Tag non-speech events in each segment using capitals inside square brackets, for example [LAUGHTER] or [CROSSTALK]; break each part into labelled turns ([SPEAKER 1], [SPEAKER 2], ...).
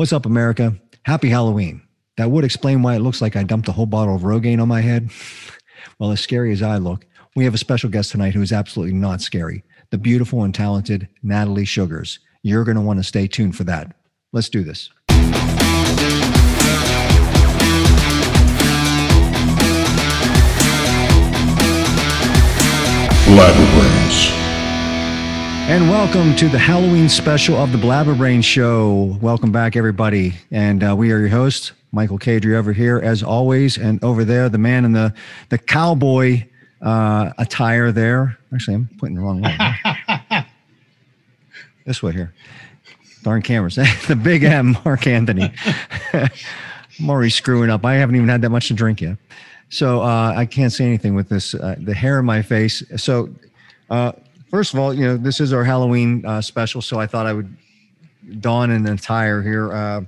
[SPEAKER 1] What's up, America? Happy Halloween. That would explain why it looks like I dumped a whole bottle of Rogaine on my head. [LAUGHS] Well, as scary as I look, we have a special guest tonight who is absolutely not scary the beautiful and talented Natalie Sugars. You're going to want to stay tuned for that. Let's do this.
[SPEAKER 2] Blabberbrains.
[SPEAKER 1] And welcome to the Halloween special of the Blabberbrain Show. Welcome back, everybody. And uh, we are your hosts, Michael Cadry over here, as always, and over there, the man in the the cowboy uh, attire there. Actually, I'm pointing the wrong way. [LAUGHS] this way here. Darn cameras. [LAUGHS] the big M, Mark Anthony. [LAUGHS] I'm already screwing up. I haven't even had that much to drink yet. So uh, I can't say anything with this, uh, the hair in my face. So, uh, first of all, you know, this is our Halloween uh, special. So I thought I would don an attire here. Uh,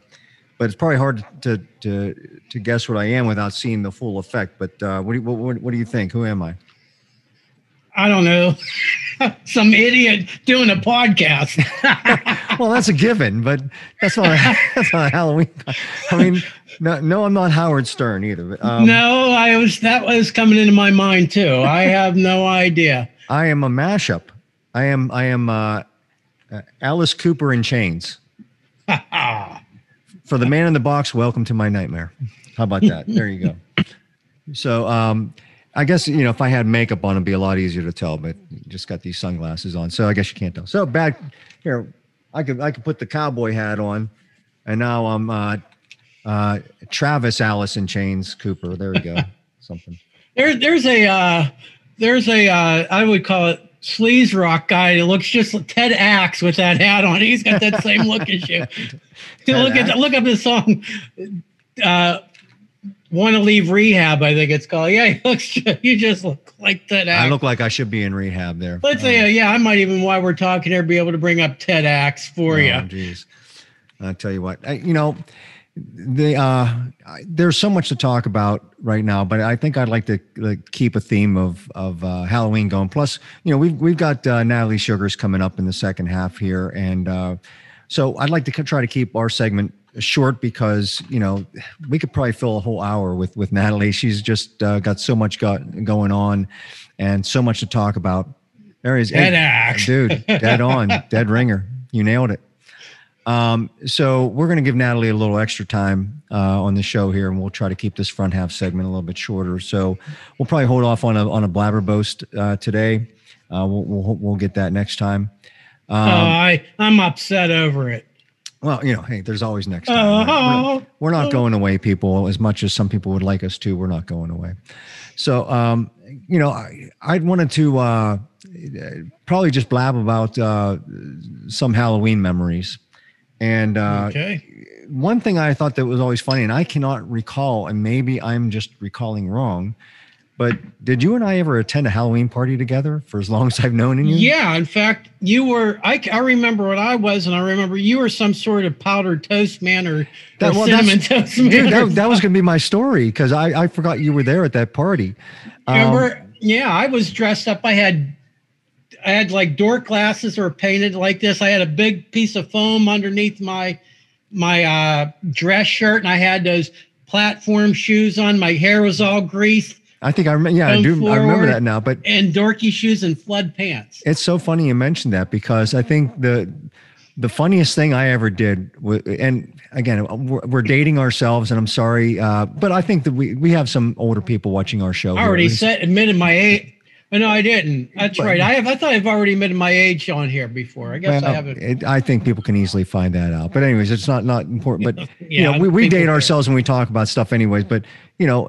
[SPEAKER 1] but it's probably hard to, to, to guess what I am without seeing the full effect. But uh, what, do you, what, what do you think? Who am I?
[SPEAKER 3] I don't know, [LAUGHS] some idiot doing a podcast. [LAUGHS]
[SPEAKER 1] well, that's a given, but that's not a, [LAUGHS] that's not a Halloween. I mean, no, no, I'm not Howard Stern either.
[SPEAKER 3] Um, no, I was that was coming into my mind too. I have no idea.
[SPEAKER 1] I am a mashup. I am I am uh, uh, Alice Cooper in chains. [LAUGHS] For the man in the box, welcome to my nightmare. How about that? There you go. So, um, I guess you know if I had makeup on, it'd be a lot easier to tell. But just got these sunglasses on, so I guess you can't tell. So bad. Here, I could I could put the cowboy hat on, and now I'm uh, uh, Travis Allison Chains Cooper. There we go. [LAUGHS] Something.
[SPEAKER 3] There, there's a uh, there's a uh, I would call it sleaze rock guy that looks just like Ted Axe with that hat on. He's got that same look as you. [LAUGHS] look at look up his song. Uh, want to leave rehab. I think it's called. Yeah, he looks. You just look like Ted. Axe.
[SPEAKER 1] I look like I should be in rehab there.
[SPEAKER 3] Let's um, say, uh, yeah, I might even while we're talking here be able to bring up Ted Axe for oh, you.
[SPEAKER 1] Jeez, I tell you what, I, you know, the uh, there's so much to talk about right now, but I think I'd like to like, keep a theme of of uh, Halloween going. Plus, you know, we've we've got uh, Natalie Sugars coming up in the second half here, and uh, so I'd like to try to keep our segment short because you know we could probably fill a whole hour with with Natalie. She's just uh, got so much got going on and so much to talk about. There is
[SPEAKER 3] dead hey,
[SPEAKER 1] dude, dead on, [LAUGHS] dead ringer. You nailed it. Um, so we're going to give Natalie a little extra time uh, on the show here, and we'll try to keep this front half segment a little bit shorter. So we'll probably hold off on a on a blabberboast uh, today. Uh, we'll, we'll, we'll get that next time.
[SPEAKER 3] Um, oh, I I'm upset over it.
[SPEAKER 1] Well, you know, hey, there's always next time. Right? We're, we're, not going away, people. As much as some people would like us to, we're not going away. So, um, you know, I, I wanted to uh, probably just blab about uh, some Halloween memories. And uh, okay. one thing I thought that was always funny, and I cannot recall, and maybe I'm just recalling wrong, but did you and I ever attend a Halloween party together for as long as I've known you?
[SPEAKER 3] Yeah, in fact, you were. I, I remember what I was, and I remember you were some sort of powdered toast man or, that, or well, cinnamon toast man.
[SPEAKER 1] Dude, that, that was going to be my story because I, I forgot you were there at that party.
[SPEAKER 3] Remember? Um, yeah, I was dressed up. I had I had like door glasses or painted like this. I had a big piece of foam underneath my my uh, dress shirt, and I had those platform shoes on. My hair was all greased
[SPEAKER 1] I think I remember. Yeah, I do. I remember that now. But
[SPEAKER 3] and dorky shoes and flood pants.
[SPEAKER 1] It's so funny you mentioned that because I think the the funniest thing I ever did, and again, we're, we're dating ourselves, and I'm sorry, uh, but I think that we we have some older people watching our show.
[SPEAKER 3] I already said admitted my age. Oh, no, I didn't. That's right. I have. I thought I've already admitted my age on here before. I guess well, I haven't. It,
[SPEAKER 1] I think people can easily find that out. But anyways, it's not not important. But yeah, you know, we, we date ourselves when we talk about stuff, anyways. But you know,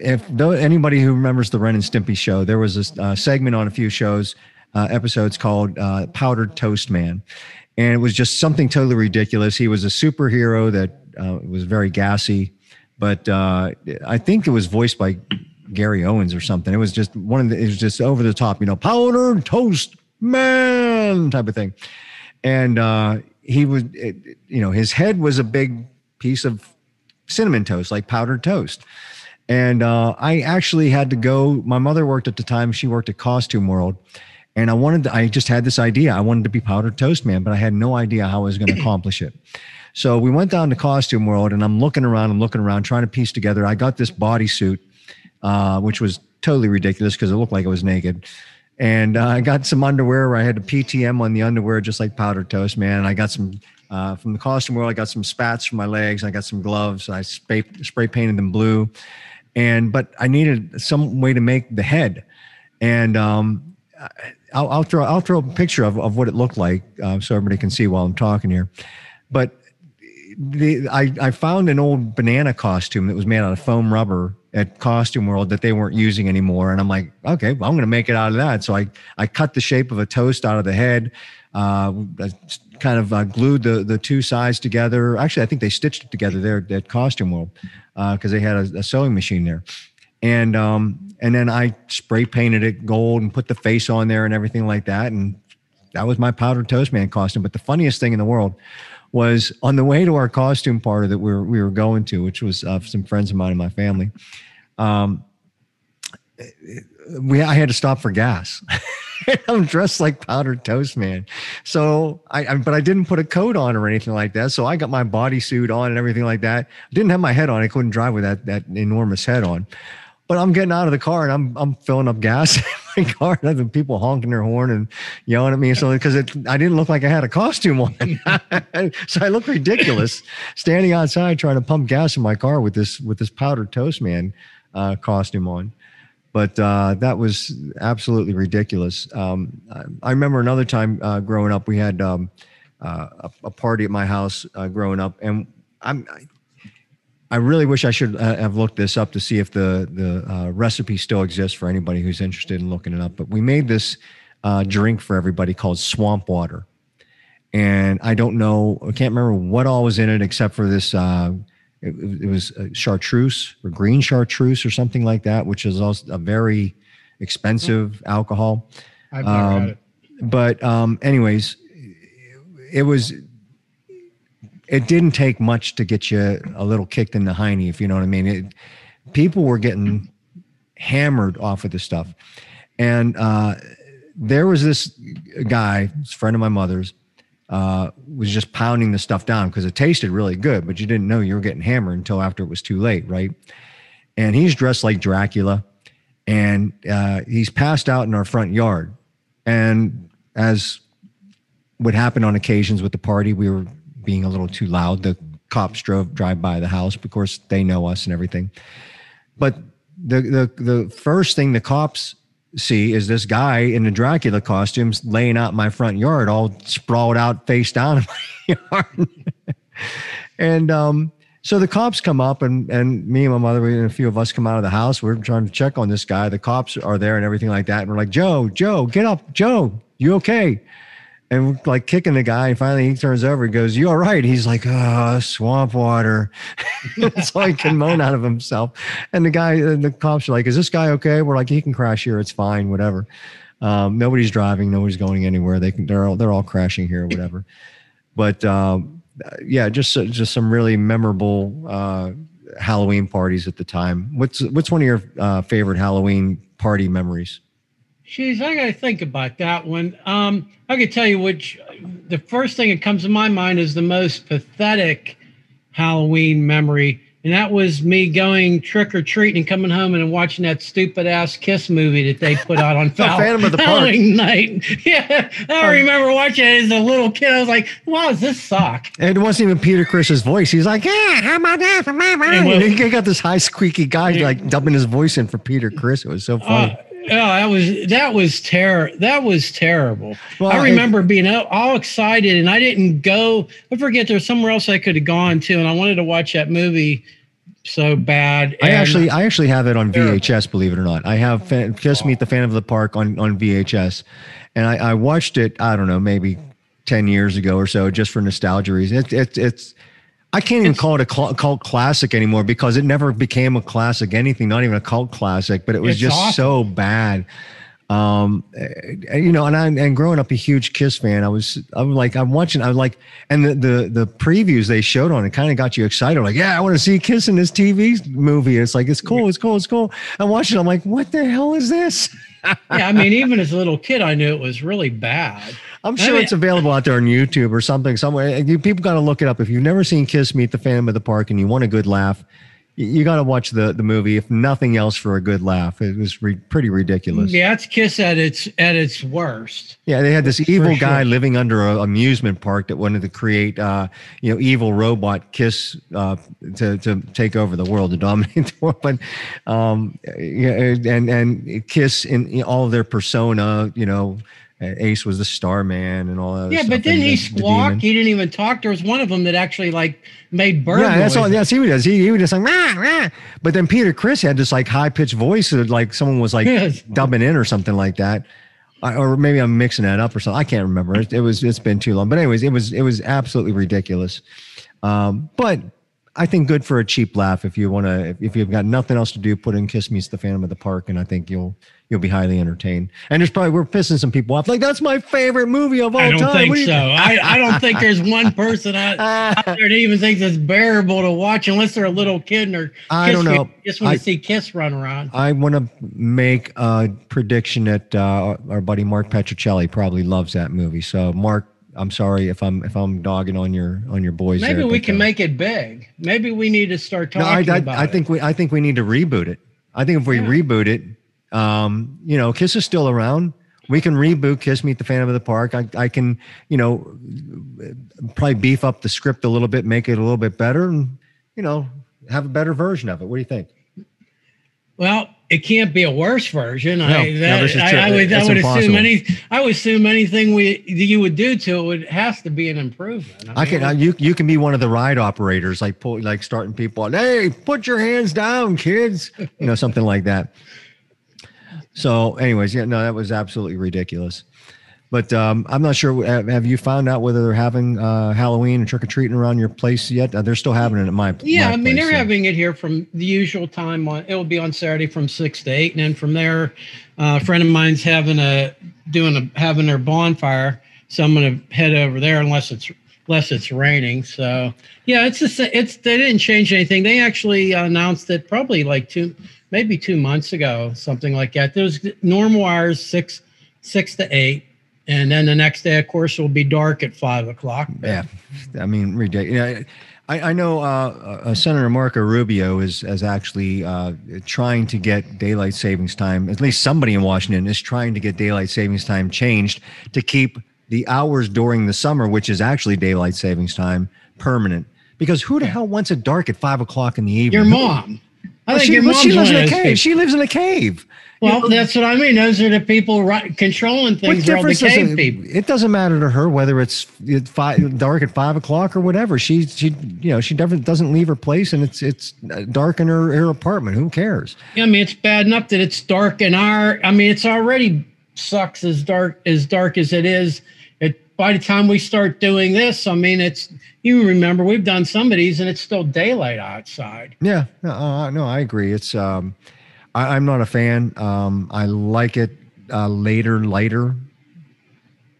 [SPEAKER 1] if though anybody who remembers the Ren and Stimpy show, there was a uh, segment on a few shows, uh, episodes called uh, "Powdered Toast Man," and it was just something totally ridiculous. He was a superhero that uh, was very gassy, but uh, I think it was voiced by Gary Owens or something. It was just one of the, it was just over the top, you know, powdered toast man type of thing. And uh, he was, it, you know, his head was a big piece of cinnamon toast, like powdered toast. And uh, I actually had to go. My mother worked at the time; she worked at Costume World, and I wanted. To, I just had this idea. I wanted to be powdered toast man, but I had no idea how I was going to accomplish it. So we went down to Costume World, and I'm looking around, I'm looking around, trying to piece together. I got this bodysuit, uh, which was totally ridiculous because it looked like I was naked. And uh, I got some underwear where I had a PTM on the underwear, just like powdered toast, man. I got some uh, from the costume world. I got some spats for my legs. I got some gloves. I spray, spray painted them blue. And but I needed some way to make the head. And um, I'll, I'll, throw I'll throw a picture of, of what it looked like uh, so everybody can see while I'm talking here. But the I, I found an old banana costume that was made out of foam rubber at Costume World that they weren't using anymore. And I'm like, okay, well, I'm going to make it out of that. So I I cut the shape of a toast out of the head. Uh, kind of uh, glued the the two sides together. Actually, I think they stitched it together there at Costume World because uh, they had a, a, sewing machine there. And um, and then I spray painted it gold and put the face on there and everything like that. And that was my powdered toast man costume. But the funniest thing in the world was on the way to our costume party that we were we were going to, which was uh, some friends of mine and my family. Um, we I had to stop for gas. [LAUGHS] I'm dressed like powdered toast man. So I, I, but I didn't put a coat on or anything like that. So I got my bodysuit on and everything like that. I didn't have my head on. I couldn't drive with that that enormous head on. But I'm getting out of the car and I'm I'm filling up gas [LAUGHS] in my car and people honking their horn and yelling at me. So because I didn't look like I had a costume on. [LAUGHS] so I look ridiculous standing outside trying to pump gas in my car with this with this powdered toast man uh, costume on but uh, that was absolutely ridiculous. Um, I, I, remember another time uh, growing up, we had um, uh, a, a, party at my house uh, growing up, and I'm, I, really wish I should uh, have looked this up to see if the the uh, recipe still exists for anybody who's interested in looking it up. But we made this drink for everybody called Swamp Water, and I don't know, I can't remember what all was in it except for this it, it was chartreuse or green chartreuse or something like that, which is also a very expensive alcohol.
[SPEAKER 3] I've never um, had it.
[SPEAKER 1] But um, anyways, it was. It didn't take much to get you a little kicked in the hiney, if you know what I mean. It, people were getting hammered off of this stuff, and uh, there was this guy, this friend of my mother's, uh, was just pounding the stuff down because it tasted really good, but you didn't know you were getting hammered until after it was too late, right? And he's dressed like Dracula, and uh, he's passed out in our front yard. And as would happen on occasions with the party, we were being a little too loud. The cops drove drive by the house. Of course, they know us and everything. But the the the first thing the cops see is this guy in the Dracula costumes laying out in my front yard, all sprawled out, face down in my [LAUGHS] yard. and um, so the cops come up, and and me and my mother and a few of us come out of the house. We're trying to check on this guy. The cops are there and everything like that. And we're like, Joe, Joe, get up, Joe, you okay? And like kicking the guy. And finally, he turns over and goes, "You all right?" He's like, "Oh, swamp water." [LAUGHS] All he can moan out of himself. And the guy, and the cops are like, "Is this guy okay?" We're like, "He can crash here. It's fine. Whatever." Um, nobody's driving. Nobody's going anywhere. They can. They're all. They're all crashing here. Whatever. But um, yeah, just just some really memorable uh, Halloween parties at the time. What's what's one of your uh, favorite Halloween party memories?
[SPEAKER 3] Jeez, I got to think about that one. Um, I can tell you which. The first thing that comes to my mind is the most pathetic Halloween memory, and that was me going trick or treating and coming home and watching that stupid ass Kiss movie that they put out on [LAUGHS]
[SPEAKER 1] Phantom of the
[SPEAKER 3] Halloween night. [LAUGHS] Yeah, I remember watching it as a little kid. I was like, "Wow, does this suck?"
[SPEAKER 1] And it wasn't even Peter Criss's voice. He's like, "Yeah, how about that for my money?" He got this high squeaky guy yeah. like dubbing his voice in for Peter Criss. It was so funny. Uh,
[SPEAKER 3] Oh, that was that was terror. That was terrible. Well, I remember it, being all excited, and I didn't go. I forget there's somewhere else I could have gone to, and I wanted to watch that movie so bad.
[SPEAKER 1] I actually, I actually have it on VHS. Believe it or not, I have Just Meet the fan of the Park on on VHS, and I, I watched it. I don't know, maybe ten years ago or so, just for nostalgia reasons. It, it, it's I can't even call it a cult classic anymore because it never became a classic anything, not even a cult classic, but it was just so bad. Um, eh, you know, and I, and growing up a huge Kiss fan, I was, I'm like, I'm watching, I was like, and the, the, the previews they showed on it kind of got you excited. Like, yeah, I want to see Kiss in this TV movie. It's like, it's cool. It's cool. It's cool. I watched it. I'm like, what the hell is this? [LAUGHS]
[SPEAKER 3] yeah. I mean, even as a little kid, I knew it was really bad.
[SPEAKER 1] I'm
[SPEAKER 3] I
[SPEAKER 1] sure
[SPEAKER 3] mean-
[SPEAKER 1] it's available out there on YouTube or something somewhere. You people got to look it up. If you've never seen Kiss Meet the Phantom of the Park and you want a good laugh, you, got to watch the the movie. If nothing else, for a good laugh, it was re- pretty ridiculous.
[SPEAKER 3] Yeah, it's Kiss at its at its worst.
[SPEAKER 1] Yeah, they had this evil
[SPEAKER 3] sure.
[SPEAKER 1] guy living under an amusement park that wanted to create, uh, you know, evil robot Kiss uh, to to take over the world, to dominate the world. But um, yeah, and and Kiss in, in all of their persona, you know, Ace was the Starman and all that.
[SPEAKER 3] Yeah, but then he squawked. He didn't even talk. There was one of them that actually like made bird
[SPEAKER 1] Yeah, that's all. That's he does. He, he was just like, rah, rah. but then Peter Criss had this like high pitched voice that like someone was like
[SPEAKER 3] Yes.
[SPEAKER 1] dubbing in or something like that. I, or maybe I'm mixing that up or something. I can't remember. It, it was. It's been too long. But anyways, it was. It was absolutely ridiculous. Um, but I think good for a cheap laugh. If you want to, if you've got nothing else to do, put in "Kiss Me, Meets the Phantom of the Park," and I think you'll you'll be highly entertained. And there's probably we're pissing some people off. Like that's my favorite movie of all time.
[SPEAKER 3] I don't
[SPEAKER 1] time.
[SPEAKER 3] think
[SPEAKER 1] What do you-
[SPEAKER 3] so. I, I don't think there's one [LAUGHS] person out, out there that even thinks it's bearable to watch unless they're a little kid and or
[SPEAKER 1] I don't know.
[SPEAKER 3] Just want to see Kiss run around.
[SPEAKER 1] I want to make a prediction that uh, our buddy Mark Petricelli probably loves that movie. So, Mark, I'm sorry if I'm if I'm dogging on your on your boys.
[SPEAKER 3] Maybe
[SPEAKER 1] there,
[SPEAKER 3] we
[SPEAKER 1] but,
[SPEAKER 3] can
[SPEAKER 1] uh,
[SPEAKER 3] make it big. Maybe we need to start
[SPEAKER 1] No, I,
[SPEAKER 3] talking
[SPEAKER 1] I,
[SPEAKER 3] about
[SPEAKER 1] I
[SPEAKER 3] it.
[SPEAKER 1] think we I think we need to reboot it. I think if we
[SPEAKER 3] Yeah.
[SPEAKER 1] reboot it, um, you know, Kiss is still around. We can reboot Kiss Meet the Phantom of the Park. I, I can, you know, probably beef up the script a little bit, make it a little bit better, and you know, have a better version of it. What do you think?
[SPEAKER 3] Well, it can't be a worse version.
[SPEAKER 1] No,
[SPEAKER 3] I, that,
[SPEAKER 1] is
[SPEAKER 3] I. I would, I would assume any, I would assume anything we you would do to it would has to be an improvement.
[SPEAKER 1] I can.
[SPEAKER 3] mean,
[SPEAKER 1] I, you you can be one of the ride operators, like pull, like starting people. on, Hey, put your hands down, kids. You know, something like that. So, anyways, yeah, no, that was absolutely ridiculous. But um, I'm not sure. Have, you found out whether they're having uh, Halloween and trick or treating around your place yet? Uh, they're still having it at my. Place.
[SPEAKER 3] Yeah,
[SPEAKER 1] my
[SPEAKER 3] I mean
[SPEAKER 1] place,
[SPEAKER 3] they're
[SPEAKER 1] so.
[SPEAKER 3] having it here from the usual time on. It will be on Saturday from six to eight, and then from there, uh, a friend of mine's having a doing a having their bonfire. So I'm going to head over there unless it's unless it's raining. So yeah, it's just it's they didn't change anything. They actually announced it probably like two maybe two months ago, something like that. There's normal hours six six to eight. And then the next day, of course, it will be dark at five o'clock.
[SPEAKER 1] Yeah, I mean, ridiculous. I, I know uh, uh, Senator Marco Rubio is, is actually uh, trying to get daylight savings time. At least somebody in Washington is trying to get daylight savings time changed to keep the hours during the summer, which is actually daylight savings time, permanent. Because who the hell wants it dark at five o'clock in the evening?
[SPEAKER 3] Your mom. I
[SPEAKER 1] Well,
[SPEAKER 3] think
[SPEAKER 1] she,
[SPEAKER 3] your
[SPEAKER 1] well,
[SPEAKER 3] mom's
[SPEAKER 1] she lives in a cave.
[SPEAKER 3] people.
[SPEAKER 1] She lives in a cave.
[SPEAKER 3] Well, that's what I mean. Those are the people right, controlling
[SPEAKER 1] What
[SPEAKER 3] things. The
[SPEAKER 1] difference does it,
[SPEAKER 3] people.
[SPEAKER 1] it doesn't matter to her whether it's five, dark at five o'clock or whatever. She she you know she doesn't doesn't leave her place and it's it's dark in her, her apartment. Who cares?
[SPEAKER 3] I mean, it's bad enough that it's dark in our. I mean, it's already sucks as dark as dark as it is. By the time we start doing this, I mean, it's you remember we've done some of these and it's still daylight outside.
[SPEAKER 1] Yeah, no, uh, no, I agree. It's um, I, I'm not a fan. Um, I like it uh, later, later,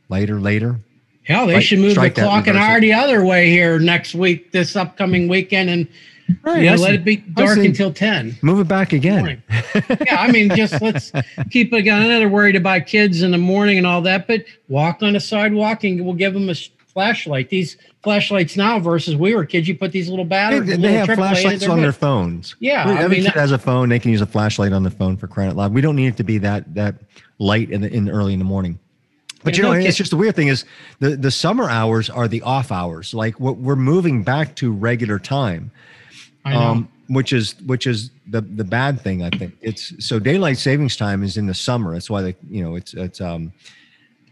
[SPEAKER 1] later, later.
[SPEAKER 3] Hell, they should move the clock an hour
[SPEAKER 1] it.
[SPEAKER 3] the other way here next week, this upcoming weekend, and
[SPEAKER 1] Right,
[SPEAKER 3] you know, let it be dark
[SPEAKER 1] see.
[SPEAKER 3] until ten.
[SPEAKER 1] Move it back again.
[SPEAKER 3] yeah, I mean, just let's [LAUGHS] keep it. I know they're worried about kids in the morning and all that, but walk on the sidewalk and we'll give them a flashlight. These flashlights now versus we were kids, you put these little batteries.
[SPEAKER 1] they
[SPEAKER 3] little
[SPEAKER 1] have flashlights
[SPEAKER 3] into
[SPEAKER 1] on their
[SPEAKER 3] their-
[SPEAKER 1] phones.
[SPEAKER 3] Yeah,
[SPEAKER 1] Every
[SPEAKER 3] I mean,
[SPEAKER 1] kid
[SPEAKER 3] that-
[SPEAKER 1] has a phone. They can use a flashlight on the phone for crying out loud. We don't need it to be that that light in the in early in the morning. But
[SPEAKER 3] Yeah,
[SPEAKER 1] you know,
[SPEAKER 3] no
[SPEAKER 1] it's just the weird thing is the the summer hours are the off hours. Like what we're moving back to regular time.
[SPEAKER 3] I know.
[SPEAKER 1] um, which is which is the the bad thing. I think it's so daylight savings time is in the summer. That's why they you know it's it's um,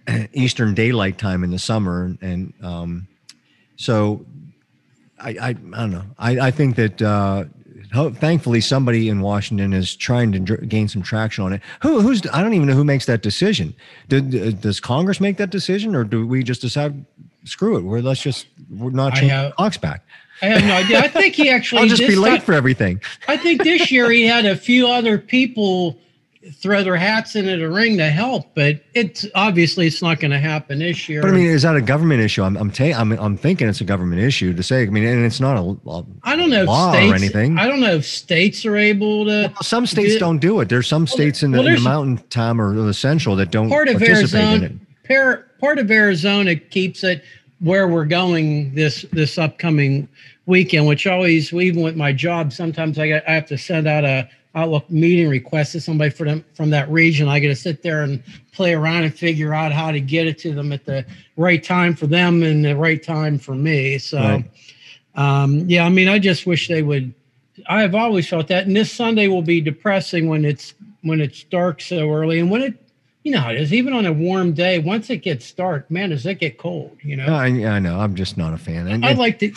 [SPEAKER 1] [CLEARS THROAT] Eastern daylight time in the summer, and um, so I, I I don't know. I I think that. Uh, Thankfully, somebody in Washington is trying to gain some traction on it. Who, who's? I don't even know who makes that decision. Do, does Congress make that decision, or do we just decide? Screw it. We're let's just we're not change
[SPEAKER 3] have-
[SPEAKER 1] clocks back.
[SPEAKER 3] I have no idea. I think he actually. [LAUGHS]
[SPEAKER 1] I'll just be late
[SPEAKER 3] time-
[SPEAKER 1] for everything.
[SPEAKER 3] I think this year he had a few other people throw their hats into the ring to help, but it's obviously it's not going to happen this year.
[SPEAKER 1] But I mean, is that a government issue? I'm I'm, ta- I'm I'm thinking it's a government issue to say. I mean, and it's not a, a
[SPEAKER 3] I don't know
[SPEAKER 1] law
[SPEAKER 3] if states
[SPEAKER 1] or anything.
[SPEAKER 3] I don't know if states are able to.
[SPEAKER 1] Well, some states
[SPEAKER 3] do-
[SPEAKER 1] don't do it. There's some states in the,
[SPEAKER 3] well,
[SPEAKER 1] in the mountain time or the central that don't
[SPEAKER 3] part of
[SPEAKER 1] participate in it.
[SPEAKER 3] Arizona, par, part of Arizona keeps it where we're going this this upcoming weekend, which always even with my job, sometimes I got I have to send out a Outlook meeting request to somebody them from that region. I got to sit there and play around and figure out how to get it to them at the right time for them and the right time for me. So, right. um, yeah, I mean, I just wish they would. I have always felt that, and this Sunday will be depressing when it's when it's dark so early, and when it, you know, it is even on a warm day. Once it gets dark, man, does it get cold? You know.
[SPEAKER 1] I, I know. I'm just not a fan.
[SPEAKER 3] And I like to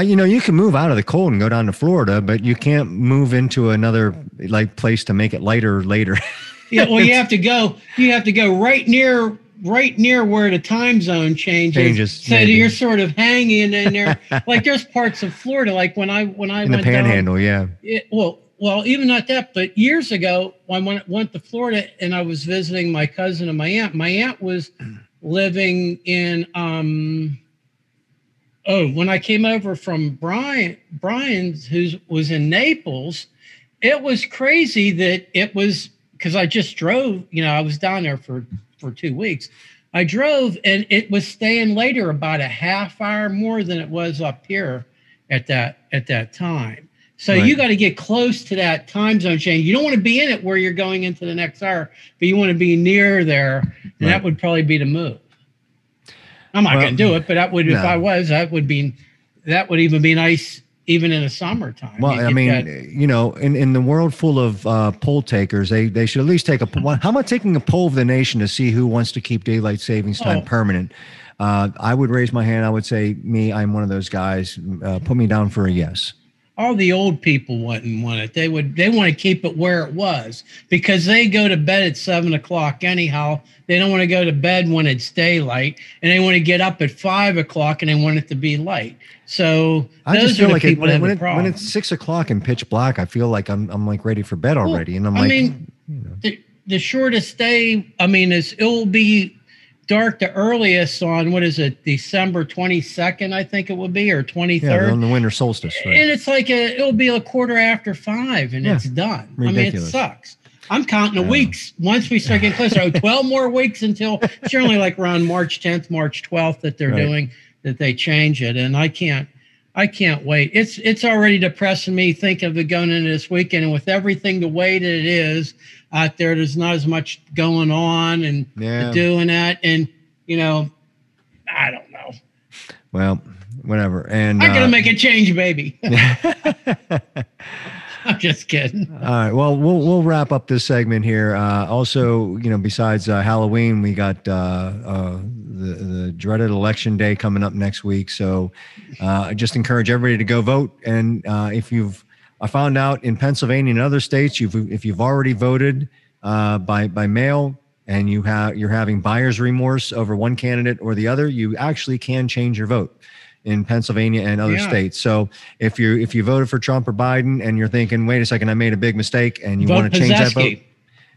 [SPEAKER 1] you know, you can move out of the cold and go down to Florida, but you can't move into another like place to make it lighter later. [LAUGHS]
[SPEAKER 3] yeah, well, you have to go. You have to go right near, right near where the time zone changes.
[SPEAKER 1] Changes.
[SPEAKER 3] So maybe. you're sort of hanging in there. like there's parts of Florida, like when I when I
[SPEAKER 1] in
[SPEAKER 3] went
[SPEAKER 1] the Panhandle,
[SPEAKER 3] down,
[SPEAKER 1] yeah.
[SPEAKER 3] It, well, well, even not that, but years ago, I went, went to Florida and I was visiting my cousin and my aunt. My aunt was living in um oh, when I came over from Brian, Brian's, who was in Naples, it was crazy that it was because I just drove. You know, I was down there for for two weeks. I drove and it was staying later about a half hour more than it was up here at that at that time. So right. you got to get close to that time zone change. You don't want to be in it where you're going into the next hour, but you want to be near there, and right. that would probably be the move. I'm not well, going to do it, but that would, no. if I was, that would be, that would even be nice, even in the summertime.
[SPEAKER 1] Well, I mean, that, you know, in, in the world full of uh, poll takers, they they should at least take a. poll. How about taking a poll of the nation to see who wants to keep daylight savings time oh. permanent? Uh, I would raise my hand. I would say me. I'm one of those guys. Uh, put me down for a yes
[SPEAKER 3] all the old people wouldn't want it. They would they want to keep it where it was because they go to bed at seven o'clock anyhow. They don't want to go to bed when it's daylight, and they want to get up at five o'clock and they want it to be light. So
[SPEAKER 1] I just feel like it, when, when, it, when, it's six o'clock and pitch black, I feel like I'm I'm like ready for bed already, well, and I'm I like,
[SPEAKER 3] mean, you know. the, the shortest day. I mean, is it'll be dark the earliest on what is it december 22nd i think it would be or 23rd
[SPEAKER 1] yeah, on the winter solstice
[SPEAKER 3] right. and it's like a, it'll be a quarter after five and yeah. it's done Ridiculous. i mean it sucks i'm counting the yeah. weeks once we start getting closer [LAUGHS] 12 more weeks until it's generally like around march 10th march 12th that they're right. doing that they change it and i can't I can't wait. It's it's already depressing me thinking of it going into this weekend, and with everything the way that it is out there, there's not as much going on and yeah. doing that, and you know, I don't know.
[SPEAKER 1] Well, whatever. And
[SPEAKER 3] I'm gonna uh, make a change, baby. [LAUGHS] [LAUGHS] I'm just kidding.
[SPEAKER 1] All right. Well, we'll we'll wrap up this segment here. Uh, also, you know, besides uh, Halloween, we got uh, uh the the dreaded election day coming up next week. So, uh, I just encourage everybody to go vote. And uh, if you've, I found out in Pennsylvania and other states, you've if you've already voted uh, by by mail and you have you're having buyer's remorse over one candidate or the other, you actually can change your vote in Pennsylvania and other yeah. states. So if you if you voted for Trump or Biden and you're thinking, wait a second, I made a big mistake, and you vote want to change that vote,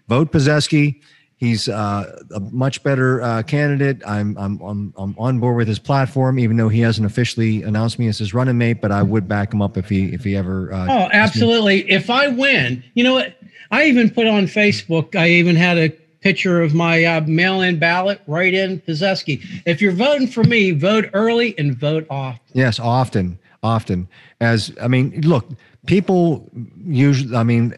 [SPEAKER 1] vote Pazesky. He's uh, a much better uh, candidate. I'm, I'm I'm I'm on board with his platform, even though he hasn't officially announced me as his running mate. But I would back him up if he if he ever.
[SPEAKER 3] Uh, oh, absolutely! If I win, you know what? I even put on Facebook. I even had a picture of my uh, mail-in ballot right in Pazesky. If you're voting for me, vote early and vote often.
[SPEAKER 1] Yes, often, often. As I mean, look, people usually. I mean,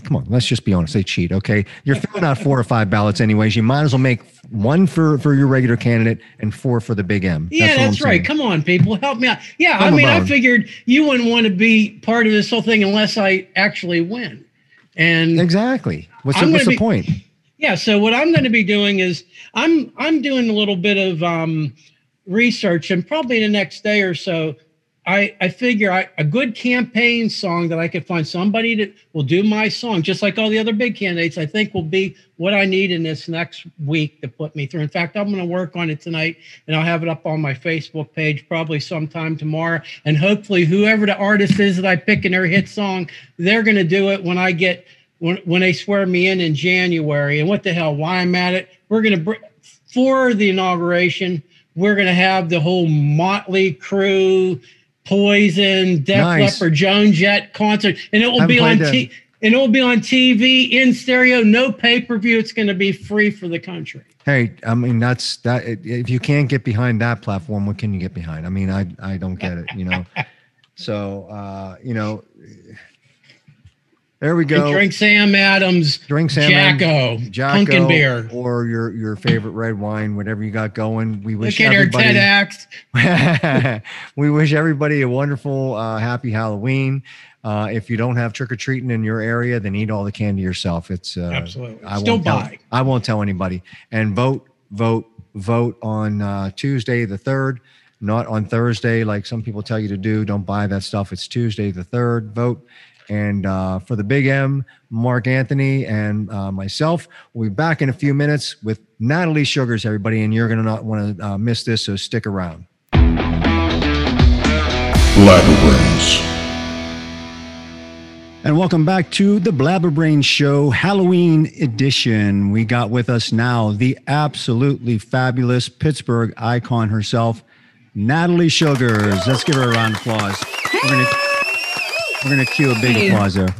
[SPEAKER 1] come on. Let's just be honest. They cheat. Okay, you're filling out four or five ballots anyways. You might as well make one for for your regular candidate and four for the big M.
[SPEAKER 3] Yeah, that's, right. Saying. Come on, people, help me out. Yeah, I mean, I figured you wouldn't want to be part of this whole thing unless I actually win. And
[SPEAKER 1] exactly. What's, the, what's the point?
[SPEAKER 3] Yeah. So what I'm going to be doing is I'm I'm doing a little bit of um, research, and probably the next day or so, I I figure I, a good campaign song that I could find somebody that will do my song, just like all the other big candidates. I think will be what I need in this next week to put me through. In fact, I'm going to work on it tonight, and I'll have it up on my Facebook page probably sometime tomorrow. And hopefully, whoever the artist is that I pick in their hit song, they're going to do it when I get when, when they swear me in in January. And what the hell, why I'm at it? We're going to, br- for the inauguration, we're going to have the whole Motley Crue, Poison, Def nice. Leppard, Joan Jett concert, and it will be on T- and it'll be on TV in stereo, no pay per view. It's going to be free for the country.
[SPEAKER 1] Hey, I mean that's that. If you can't get behind that platform, what can you get behind? I mean, I I don't get it. You know, [LAUGHS] so uh, you know, there we go.
[SPEAKER 3] And drink Sam Adams.
[SPEAKER 1] Drink Sam
[SPEAKER 3] Jacko.
[SPEAKER 1] Adams, Jacko,
[SPEAKER 3] pumpkin beer.
[SPEAKER 1] or your your favorite red wine, whatever you got going. We wish
[SPEAKER 3] Look
[SPEAKER 1] everybody.
[SPEAKER 3] TED Axe. [LAUGHS]
[SPEAKER 1] we wish everybody a wonderful, uh, happy Halloween. Uh, if you don't have trick or treating in your area, then eat all the candy yourself. It's uh,
[SPEAKER 3] Absolutely.
[SPEAKER 1] I
[SPEAKER 3] Still
[SPEAKER 1] won't tell-
[SPEAKER 3] buy.
[SPEAKER 1] I won't tell anybody. And vote, vote, vote on uh, Tuesday the third, not on Thursday like some people tell you to do. Don't buy that stuff. It's Tuesday the third. Vote. And uh, for the Big M, Mark Anthony and uh, myself, we'll be back in a few minutes with Natalie Sugars, everybody. And you're going to not want to uh, miss this, so stick around.
[SPEAKER 2] Blabberbrains.
[SPEAKER 1] And welcome back to the Blabberbrain Show Halloween edition. We got with us now the absolutely fabulous Pittsburgh icon herself, Natalie Sugars. Let's give her a round of applause. We're gonna we're gonna cue a big
[SPEAKER 4] Hey.
[SPEAKER 1] applause there.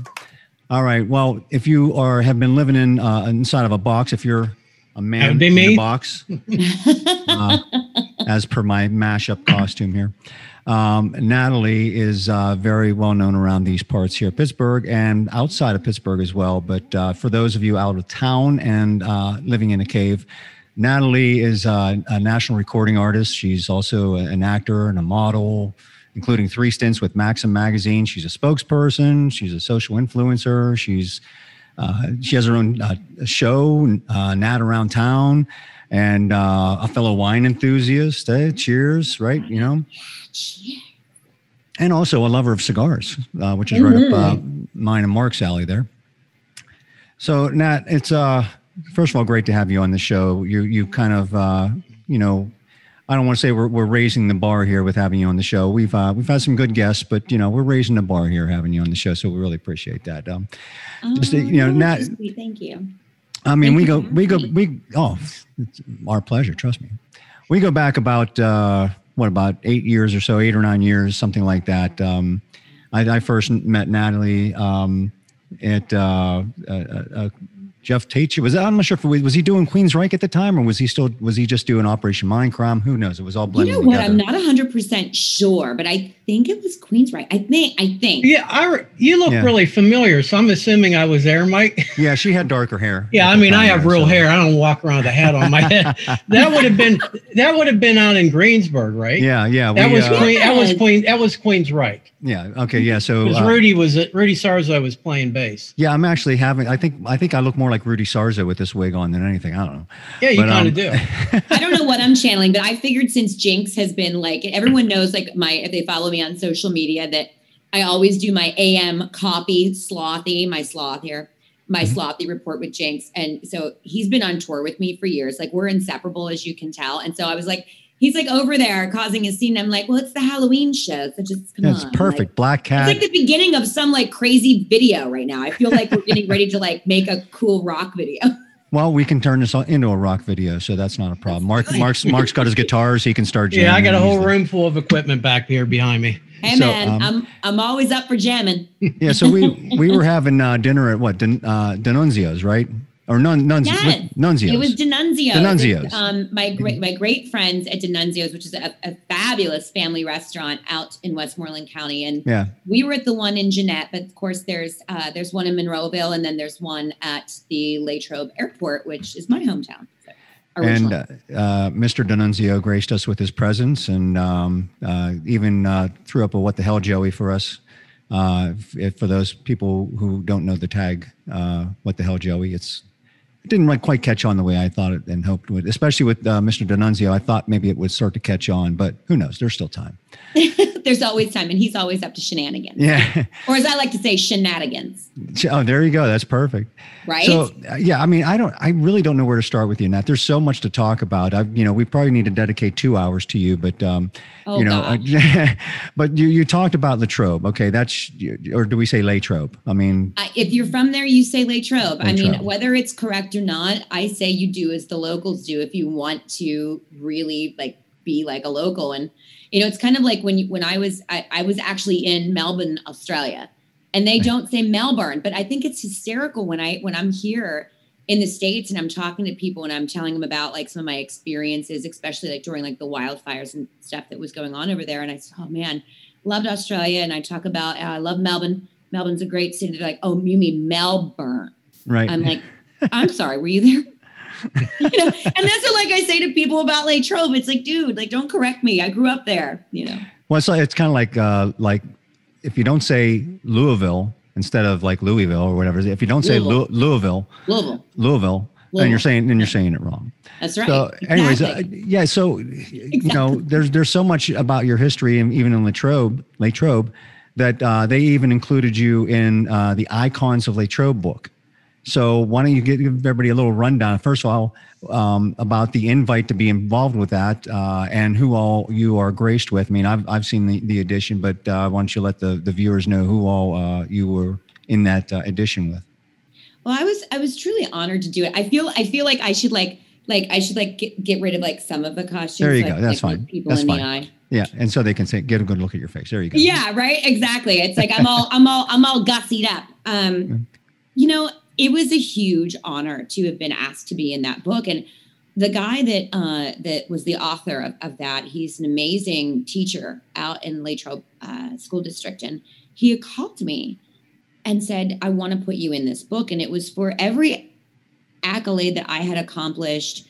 [SPEAKER 1] All right. Well, if you are have been living in uh, inside of a box, if you're a man in
[SPEAKER 3] me.
[SPEAKER 1] a box, [LAUGHS] uh, as per my mashup costume here. Um, Natalie is uh, very well known around these parts here, Pittsburgh, and outside of Pittsburgh as well. But uh, for those of you out of town and uh, living in a cave, Natalie is uh, a national recording artist. She's also an actor and a model, including three stints with Maxim magazine. She's a spokesperson. She's a social influencer. She's uh, she has her own uh, show, uh, Nat Around Town, and uh, a fellow wine enthusiast. Eh? Cheers, right? You know, and also a lover of cigars, uh, which is right up uh, mine and Mark's alley there. So, Nat, it's uh, first of all great to have you on the show. You you kind of uh, you know. I don't want to say we're, we're raising the bar here with having you on the show. We've uh, we've had some good guests, but you know we're raising the bar here having you on the show, so we really appreciate that. Um, Just,
[SPEAKER 4] Oh,
[SPEAKER 1] you know, Nat-
[SPEAKER 4] Thank you.
[SPEAKER 1] I mean,
[SPEAKER 4] Thank
[SPEAKER 1] we go, we go, we, oh, it's our pleasure. Trust me. We go back about, uh, what, about eight years or so, eight or nine years, something like that. Um, I, I first met Natalie um, at uh, uh, uh, Geoff Tate. Was I'm not sure if was he doing Queensryche at the time, or was he still was he just doing Operation Mindcrime? Who knows? It was all blended.
[SPEAKER 4] You know what?
[SPEAKER 1] together.
[SPEAKER 4] I'm not 100% sure, but I think it was Queens' Queensryche. I think, I think.
[SPEAKER 3] Yeah, I you look
[SPEAKER 1] Yeah.
[SPEAKER 3] really familiar, so I'm assuming I was there, Mike. [LAUGHS]
[SPEAKER 1] yeah, she had darker hair.
[SPEAKER 3] Yeah, I mean, I have
[SPEAKER 1] there,
[SPEAKER 3] real
[SPEAKER 1] so-
[SPEAKER 3] hair. I don't walk around with a hat on my head. [LAUGHS] that would have been that would have been out in Greensburg, right?
[SPEAKER 1] Yeah, yeah.
[SPEAKER 3] That
[SPEAKER 1] we,
[SPEAKER 3] was
[SPEAKER 1] uh,
[SPEAKER 3] Queen. That was Queen. That was Queen's right.
[SPEAKER 1] yeah. Okay, yeah. So
[SPEAKER 3] Because
[SPEAKER 1] uh,
[SPEAKER 3] Rudy was Rudy Sarzo was playing bass.
[SPEAKER 1] yeah, I'm actually having. I think I think I look more like Rudy Sarzo with this wig on than anything. I don't know.
[SPEAKER 3] Yeah, you
[SPEAKER 1] But,
[SPEAKER 3] kind
[SPEAKER 1] um,
[SPEAKER 3] of do. [LAUGHS]
[SPEAKER 4] I don't know what I'm channeling, but I figured since Jinx has been like, everyone knows, like, my, if they follow me on social media, that I always do my AM copy slothy, my sloth here, my
[SPEAKER 1] Mm-hmm.
[SPEAKER 4] slothy report with Jinx. And so he's been on tour with me for years. Like, we're inseparable, as you can tell. And so I was like, he's like over there causing a scene. I'm like, well, it's the Halloween show. So just come
[SPEAKER 1] That's
[SPEAKER 4] on.
[SPEAKER 1] perfect.
[SPEAKER 4] Like,
[SPEAKER 1] Black cat.
[SPEAKER 4] it's like the beginning of some like crazy video right now. I feel like we're getting ready to like make a cool rock video. [LAUGHS]
[SPEAKER 1] well, we can turn this all into a rock video, so that's not a problem. Mark, Mark's, Mark's got his guitars. He can start jamming.
[SPEAKER 3] Yeah, I got a whole
[SPEAKER 1] the-
[SPEAKER 3] room full of equipment back here behind me.
[SPEAKER 4] Hey
[SPEAKER 1] So,
[SPEAKER 4] man,
[SPEAKER 1] um,
[SPEAKER 4] I'm I'm always up for jamming.
[SPEAKER 1] Yeah, so we [LAUGHS] we were having uh, dinner at what Don, uh, Denunzio's, right? Or Nun, Nuns,
[SPEAKER 4] Yes.
[SPEAKER 1] Nunzio's.
[SPEAKER 4] It was Denunzio's.
[SPEAKER 1] Denunzio's.
[SPEAKER 4] It's, Um, my great my great friends at Denunzio's, which is a, a fabulous family restaurant out in Westmoreland County, and
[SPEAKER 1] yeah,
[SPEAKER 4] we were at the one in Jeannette, but of course there's uh, there's one in Monroeville, and then there's one at the Latrobe Airport, which is my hometown.
[SPEAKER 1] and uh, uh, Mr. Denunzio graced us with his presence, and um, uh, even uh, threw up a "What the hell, Joey" for us. Uh, if, for those people who don't know the tag, uh, "What the hell, Joey," it's it didn't quite catch on the way I thought it and hoped would. Especially with uh, Mr. Denunzio, I thought maybe it would start to catch on, but who knows? There's still time. [LAUGHS]
[SPEAKER 4] there's always time, and he's always up to shenanigans,
[SPEAKER 1] Yeah. [LAUGHS]
[SPEAKER 4] or as I like to say, shenanigans.
[SPEAKER 1] oh, there you go. That's perfect.
[SPEAKER 4] Right?
[SPEAKER 1] So uh, yeah, I mean, I don't, I really don't know where to start with you, Nat. There's so much to talk about. I, you know, we probably need to dedicate two hours to you, but um,
[SPEAKER 4] Oh,
[SPEAKER 1] you know,
[SPEAKER 4] gosh. [LAUGHS]
[SPEAKER 1] but you you talked about Latrobe. Okay, that's or do we say Latrobe? I mean,
[SPEAKER 4] I, if you're from there, you say Latrobe. I mean, whether it's correct or not, I say you do as the locals do if you want to really like be like a local. And you know, it's kind of like when you, when I was I, I was actually in Melbourne, Australia, and they don't say Melbourne. But I think it's hysterical when I when I'm here in the states and I'm talking to people and I'm telling them about like some of my experiences, especially like during like the wildfires and stuff that was going on over there. And I said, oh man, loved Australia. And I talk about uh, I love Melbourne. Melbourne's a great city. They're like, oh, you mean Melbourne?
[SPEAKER 1] Right.
[SPEAKER 4] I'm like, [LAUGHS] I'm sorry, were you there? You know, and that's what like I say to people about Latrobe. It's like, dude, like don't correct me. I grew up there, you know.
[SPEAKER 1] Well, it's, it's kind of like uh, like if you don't say Louisville instead of like Louisville or whatever, if you don't say Louisville,
[SPEAKER 4] Louisville,
[SPEAKER 1] Louisville, Louisville, then you're saying then you're saying it wrong.
[SPEAKER 4] That's right.
[SPEAKER 1] So, anyways, uh, yeah. So, you know, there's there's so much about your history, and even in Latrobe, Latrobe, that uh, they even included you in uh, the Icons of Latrobe book. So why don't you give everybody a little rundown, first of all, um, about the invite to be involved with that uh, and who all you are graced with. I mean, I've, I've seen the, the edition, but uh, why don't you let the, the viewers know who all uh, you were in that uh, edition with?
[SPEAKER 4] Well, I was I was truly honored to do it. I feel I feel like I should like like I should like get, get rid of like some of the costumes.
[SPEAKER 1] There you
[SPEAKER 4] so
[SPEAKER 1] go. That's
[SPEAKER 4] like,
[SPEAKER 1] fine.
[SPEAKER 4] People
[SPEAKER 1] That's
[SPEAKER 4] in
[SPEAKER 1] fine.
[SPEAKER 4] the eye.
[SPEAKER 1] Yeah, and so they can say, get a good look at your face. There you go.
[SPEAKER 4] Yeah, right. Exactly. It's like I'm all I'm all I'm all gussied up. Um, [LAUGHS] you know, it was a huge honor to have been asked to be in that book, and the guy that uh, that was the author of, of that, he's an amazing teacher out in Latrobe uh, School District, and he called me and said, "I want to put you in this book," and it was for every accolade that I had accomplished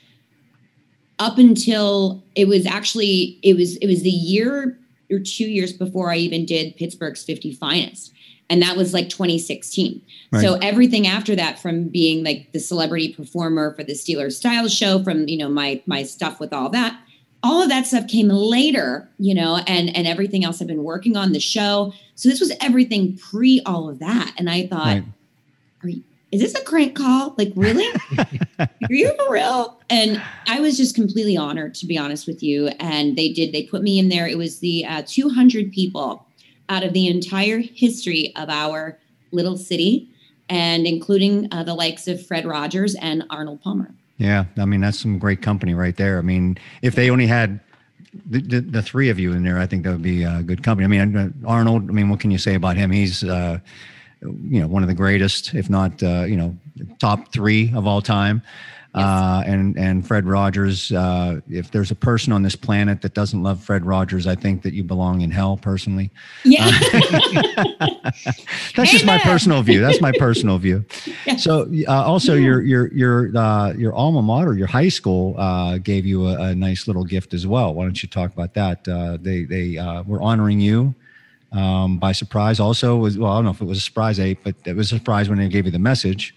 [SPEAKER 4] up until it was actually it was it was the year or two years before I even did Pittsburgh's 50 Finest. And that was like 2016.
[SPEAKER 1] Right.
[SPEAKER 4] So everything after that, from being like the celebrity performer for the Steelers Style Show, from you know my my stuff with all that, all of that stuff came later, you know, and and everything else I've been working on the show. So this was everything pre all of that. And I thought,
[SPEAKER 1] Right.
[SPEAKER 4] are you, is this a crank call? Like, really? [LAUGHS] Are you for real? And I was just completely honored, to be honest with you. And they did, they put me in there. It was the uh, 200 people out of the entire history of our little city, and including uh, the likes of Fred Rogers and Arnold Palmer.
[SPEAKER 1] Yeah, I mean that's some great company right there. I mean, if they only had the, the, the three of you in there, I think that would be a good company. I mean, uh, Arnold. I mean, what can you say about him? He's uh, you know one of the greatest, if not uh, you know top three of all time. Uh, and and Fred Rogers. Uh, if there's a person on this planet that doesn't love Fred Rogers, I think that you belong in hell. Personally,
[SPEAKER 4] Yeah. [LAUGHS]
[SPEAKER 1] that's just my personal view. That's my personal view. [LAUGHS]
[SPEAKER 4] Yeah.
[SPEAKER 1] So uh, also your your your uh, your alma mater, your high school, uh, gave you a, a nice little gift as well. Why don't you talk about that? Uh, they they uh, were honoring you um, by surprise. Also, was well, I don't know if it was a surprise, ape, but it was a surprise when they gave you the message.